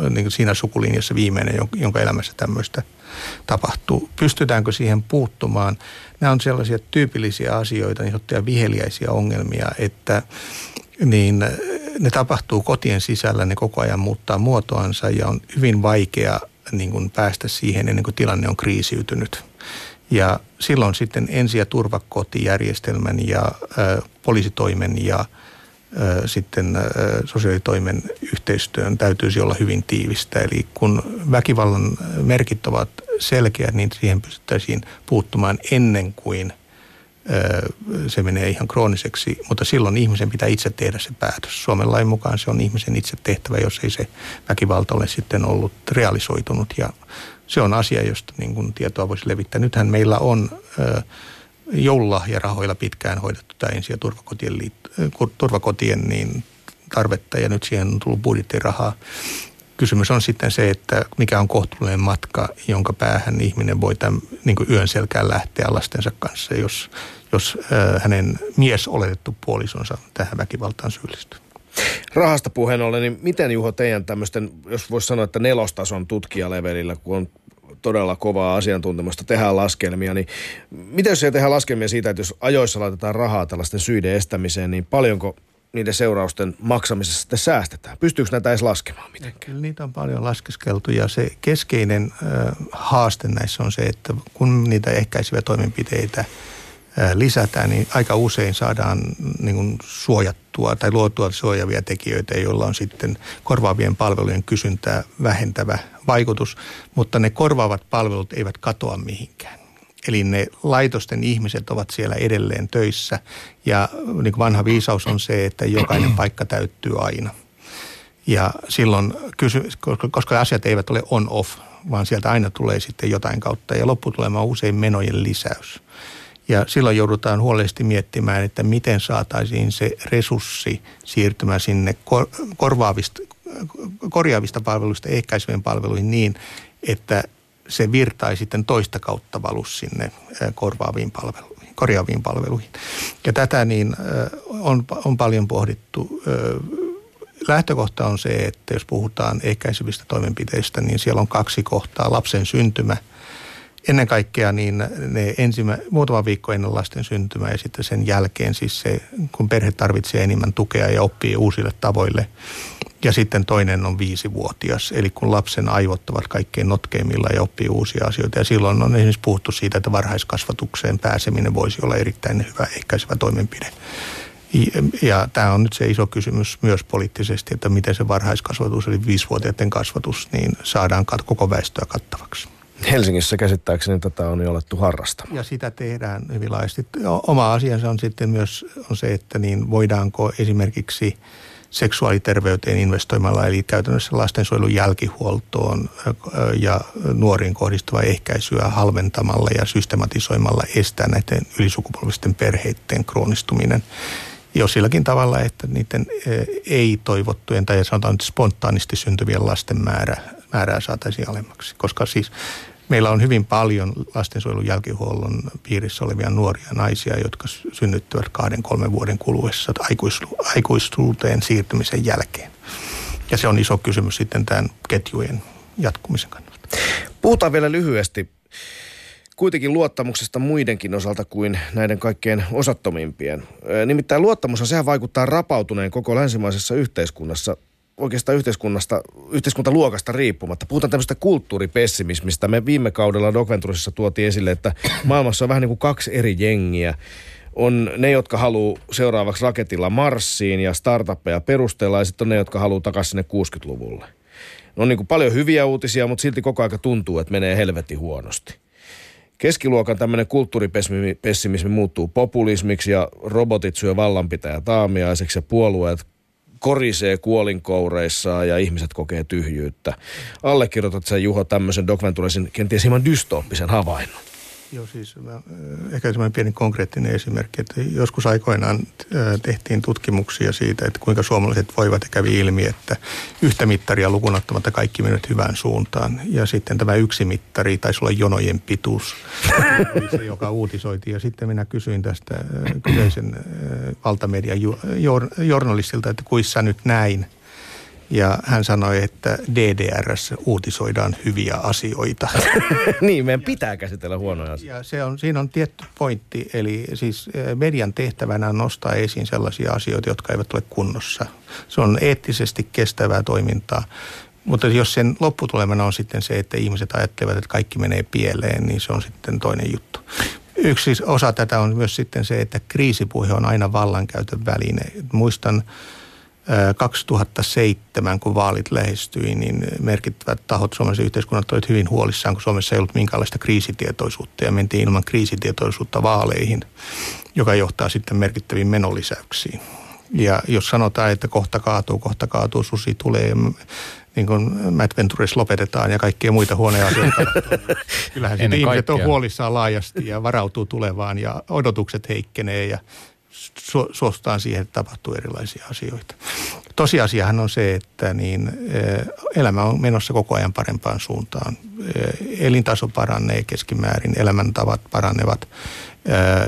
niin siinä sukulinjassa viimeinen, jonka elämässä tämmöistä tapahtuu. Pystytäänkö siihen puuttumaan? Nämä on sellaisia tyypillisiä asioita, niin sanottuja viheliäisiä ongelmia, että niin ne tapahtuu kotien sisällä, ne koko ajan muuttaa muotoansa ja on hyvin vaikea niin kuin päästä siihen ennen kuin tilanne on kriisiytynyt. Ja silloin sitten ensi- ja turvakotijärjestelmän ja ö, poliisitoimen ja ö, sitten ö, sosiaalitoimen yhteistyön täytyisi olla hyvin tiivistä. Eli kun väkivallan merkit ovat selkeät, niin siihen pystyttäisiin puuttumaan ennen kuin se menee ihan krooniseksi, mutta silloin ihmisen pitää itse tehdä se päätös. Suomen lain mukaan se on ihmisen itse tehtävä, jos ei se väkivalta ole sitten ollut realisoitunut ja se on asia, josta niin kuin tietoa voisi levittää. Nythän meillä on joululahjarahoilla pitkään hoidettu tämä ensi- ja turvakotien, liit- turvakotien niin tarvetta ja nyt siihen on tullut budjettirahaa. Kysymys on sitten se, että mikä on kohtuullinen matka, jonka päähän ihminen voi tämän, niin kuin yön selkään lähteä lastensa kanssa, jos, jos hänen mies oletettu puolisonsa tähän väkivaltaan syyllistyy. Rahasta puheen ollen, niin miten Juho teidän tämmöisten, jos voisi sanoa, että nelostason tutkijalevelillä, kun on todella kovaa asiantuntemusta, tehdään laskelmia, niin miten jos ei tehdä laskelmia siitä, että jos ajoissa laitetaan rahaa tällaisten syiden estämiseen, niin paljonko niiden seurausten maksamisessa sitten säästetään? Pystyykö näitä edes laskemaan mitenkään? Kyllä niitä on paljon laskeskeltu ja se keskeinen haaste näissä on se, että kun niitä ehkäiseviä toimenpiteitä – lisätään, niin aika usein saadaan niin kuin suojattua tai luotua suojavia tekijöitä, joilla on sitten korvaavien palvelujen kysyntää vähentävä vaikutus, mutta ne korvaavat palvelut eivät katoa mihinkään. Eli ne laitosten ihmiset ovat siellä edelleen töissä ja niin kuin vanha viisaus on se, että jokainen paikka täyttyy aina. Ja silloin, kysy, koska asiat eivät ole on-off, vaan sieltä aina tulee sitten jotain kautta ja lopputulema on usein menojen lisäys. Ja silloin joudutaan huolellisesti miettimään, että miten saataisiin se resurssi siirtymään sinne korvaavista, korjaavista palveluista ehkäisevien palveluihin niin, että se virtai sitten toista kautta valus sinne korvaaviin palveluihin, korjaaviin palveluihin. Ja tätä niin on, on paljon pohdittu. Lähtökohta on se, että jos puhutaan ehkäisevistä toimenpiteistä, niin siellä on kaksi kohtaa. Lapsen syntymä – ennen kaikkea niin ne ensimmä, muutama viikko ennen lasten syntymää ja sitten sen jälkeen siis se, kun perhe tarvitsee enemmän tukea ja oppii uusille tavoille. Ja sitten toinen on viisivuotias, eli kun lapsen aivot ovat kaikkein notkeimmilla ja oppii uusia asioita. Ja silloin on esimerkiksi puhuttu siitä, että varhaiskasvatukseen pääseminen voisi olla erittäin hyvä ehkäisevä toimenpide. Ja, tämä on nyt se iso kysymys myös poliittisesti, että miten se varhaiskasvatus, eli viisivuotiaiden kasvatus, niin saadaan koko väestöä kattavaksi. Helsingissä käsittääkseni tätä on jo alettu harrastamaan. Ja sitä tehdään hyvin laajasti. Oma asiansa on sitten myös on se, että niin voidaanko esimerkiksi seksuaaliterveyteen investoimalla, eli käytännössä lastensuojelun jälkihuoltoon ja nuoriin kohdistuvaa ehkäisyä halventamalla ja systematisoimalla estää näiden ylisukupolvisten perheiden kroonistuminen jo silläkin tavalla, että niiden ei-toivottujen tai sanotaan nyt spontaanisti syntyvien lasten määrä, määrää saataisiin alemmaksi. Koska siis meillä on hyvin paljon lastensuojelun jälkihuollon piirissä olevia nuoria naisia, jotka synnyttävät kahden, kolmen vuoden kuluessa aikuistuuteen siirtymisen jälkeen. Ja se on iso kysymys sitten tämän ketjujen jatkumisen kannalta. Puhutaan vielä lyhyesti kuitenkin luottamuksesta muidenkin osalta kuin näiden kaikkein osattomimpien. Nimittäin luottamus sehän vaikuttaa rapautuneen koko länsimaisessa yhteiskunnassa oikeastaan yhteiskunnasta, yhteiskuntaluokasta riippumatta. Puhutaan tämmöistä kulttuuripessimismistä. Me viime kaudella Doc Venturesissa tuotiin esille, että maailmassa on vähän niin kuin kaksi eri jengiä. On ne, jotka haluaa seuraavaksi raketilla Marsiin ja startuppeja perustella, ja sitten on ne, jotka haluaa takaisin sinne 60-luvulle. On niin kuin paljon hyviä uutisia, mutta silti koko aika tuntuu, että menee helvetin huonosti. Keskiluokan tämmöinen kulttuuripessimismi muuttuu populismiksi ja robotit syö vallanpitäjä taamiaiseksi ja puolueet korisee kuolinkoureissaan ja ihmiset kokee tyhjyyttä. Allekirjoitat sen Juho tämmöisen Doc kenties hieman dystooppisen havainnon. Joo, siis mä, ehkä semmoinen pieni konkreettinen esimerkki, että joskus aikoinaan tehtiin tutkimuksia siitä, että kuinka suomalaiset voivat ja kävi ilmi, että yhtä mittaria lukunottamatta kaikki mennyt hyvään suuntaan. Ja sitten tämä yksi mittari taisi olla jonojen pituus, se, joka uutisoitiin. Ja sitten minä kysyin tästä kyseisen valtamedian journalistilta, että kuissa nyt näin – ja hän sanoi, että DDRssä uutisoidaan hyviä asioita. niin, meidän pitää käsitellä huonoja asioita. Ja se on, siinä on tietty pointti, eli siis eh, median tehtävänä on nostaa esiin sellaisia asioita, jotka eivät ole kunnossa. Se on eettisesti kestävää toimintaa. Mutta jos sen lopputulemana on sitten se, että ihmiset ajattelevat, että kaikki menee pieleen, niin se on sitten toinen juttu. Yksi osa tätä on myös sitten se, että kriisipuhe on aina vallankäytön väline. Muistan 2007, kun vaalit lähestyi, niin merkittävät tahot Suomessa yhteiskunnat olivat hyvin huolissaan, kun Suomessa ei ollut minkäänlaista kriisitietoisuutta ja mentiin ilman kriisitietoisuutta vaaleihin, joka johtaa sitten merkittäviin menolisäyksiin. Ja jos sanotaan, että kohta kaatuu, kohta kaatuu, susi tulee, niin kuin Matt Ventures lopetetaan ja kaikkia muita huoneja asioita. Kyllähän sitten ihmiset on huolissaan laajasti ja varautuu tulevaan ja odotukset heikkenee ja suostaan siihen, että tapahtuu erilaisia asioita. Tosiasiahan on se, että niin, eh, elämä on menossa koko ajan parempaan suuntaan. Eh, elintaso paranee keskimäärin, elämäntavat paranevat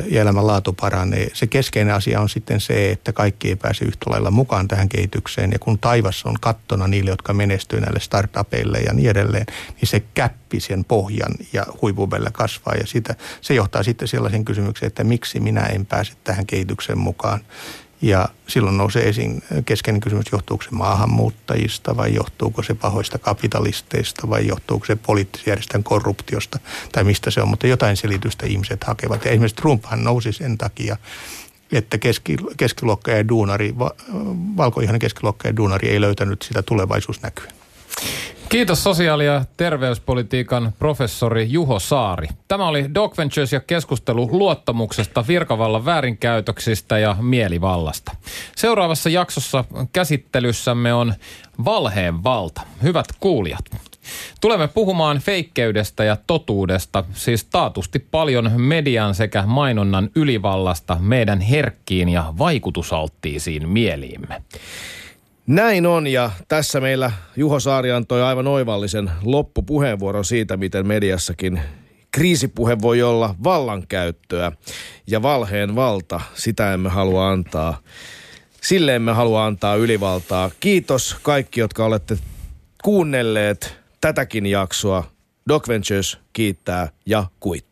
ja elämänlaatu paranee. Se keskeinen asia on sitten se, että kaikki ei pääse yhtä lailla mukaan tähän kehitykseen. Ja kun taivas on kattona niille, jotka menestyy näille startupeille ja niin edelleen, niin se käppi sen pohjan ja huipun kasvaa. Ja sitä, se johtaa sitten sellaisen kysymykseen, että miksi minä en pääse tähän kehitykseen mukaan. Ja silloin nousee esiin keskeinen kysymys, johtuuko se maahanmuuttajista vai johtuuko se pahoista kapitalisteista vai johtuuko se poliittisjärjestön korruptiosta tai mistä se on. Mutta jotain selitystä ihmiset hakevat. Ja esimerkiksi Trumphan nousi sen takia, että keski, keskiluokka ja duunari, valkoihainen keskiluokka ja duunari ei löytänyt sitä tulevaisuusnäkyä. Kiitos sosiaali- ja terveyspolitiikan professori Juho Saari. Tämä oli Doc Ventures ja keskustelu luottamuksesta, virkavallan väärinkäytöksistä ja mielivallasta. Seuraavassa jaksossa käsittelyssämme on valheen valta. Hyvät kuulijat. Tulemme puhumaan feikkeydestä ja totuudesta, siis taatusti paljon median sekä mainonnan ylivallasta meidän herkkiin ja vaikutusalttiisiin mieliimme. Näin on ja tässä meillä Juho Saari antoi aivan oivallisen loppupuheenvuoron siitä, miten mediassakin kriisipuhe voi olla vallankäyttöä ja valheen valta, sitä emme halua antaa. Sille emme halua antaa ylivaltaa. Kiitos kaikki, jotka olette kuunnelleet tätäkin jaksoa. Doc Ventures kiittää ja kuittaa.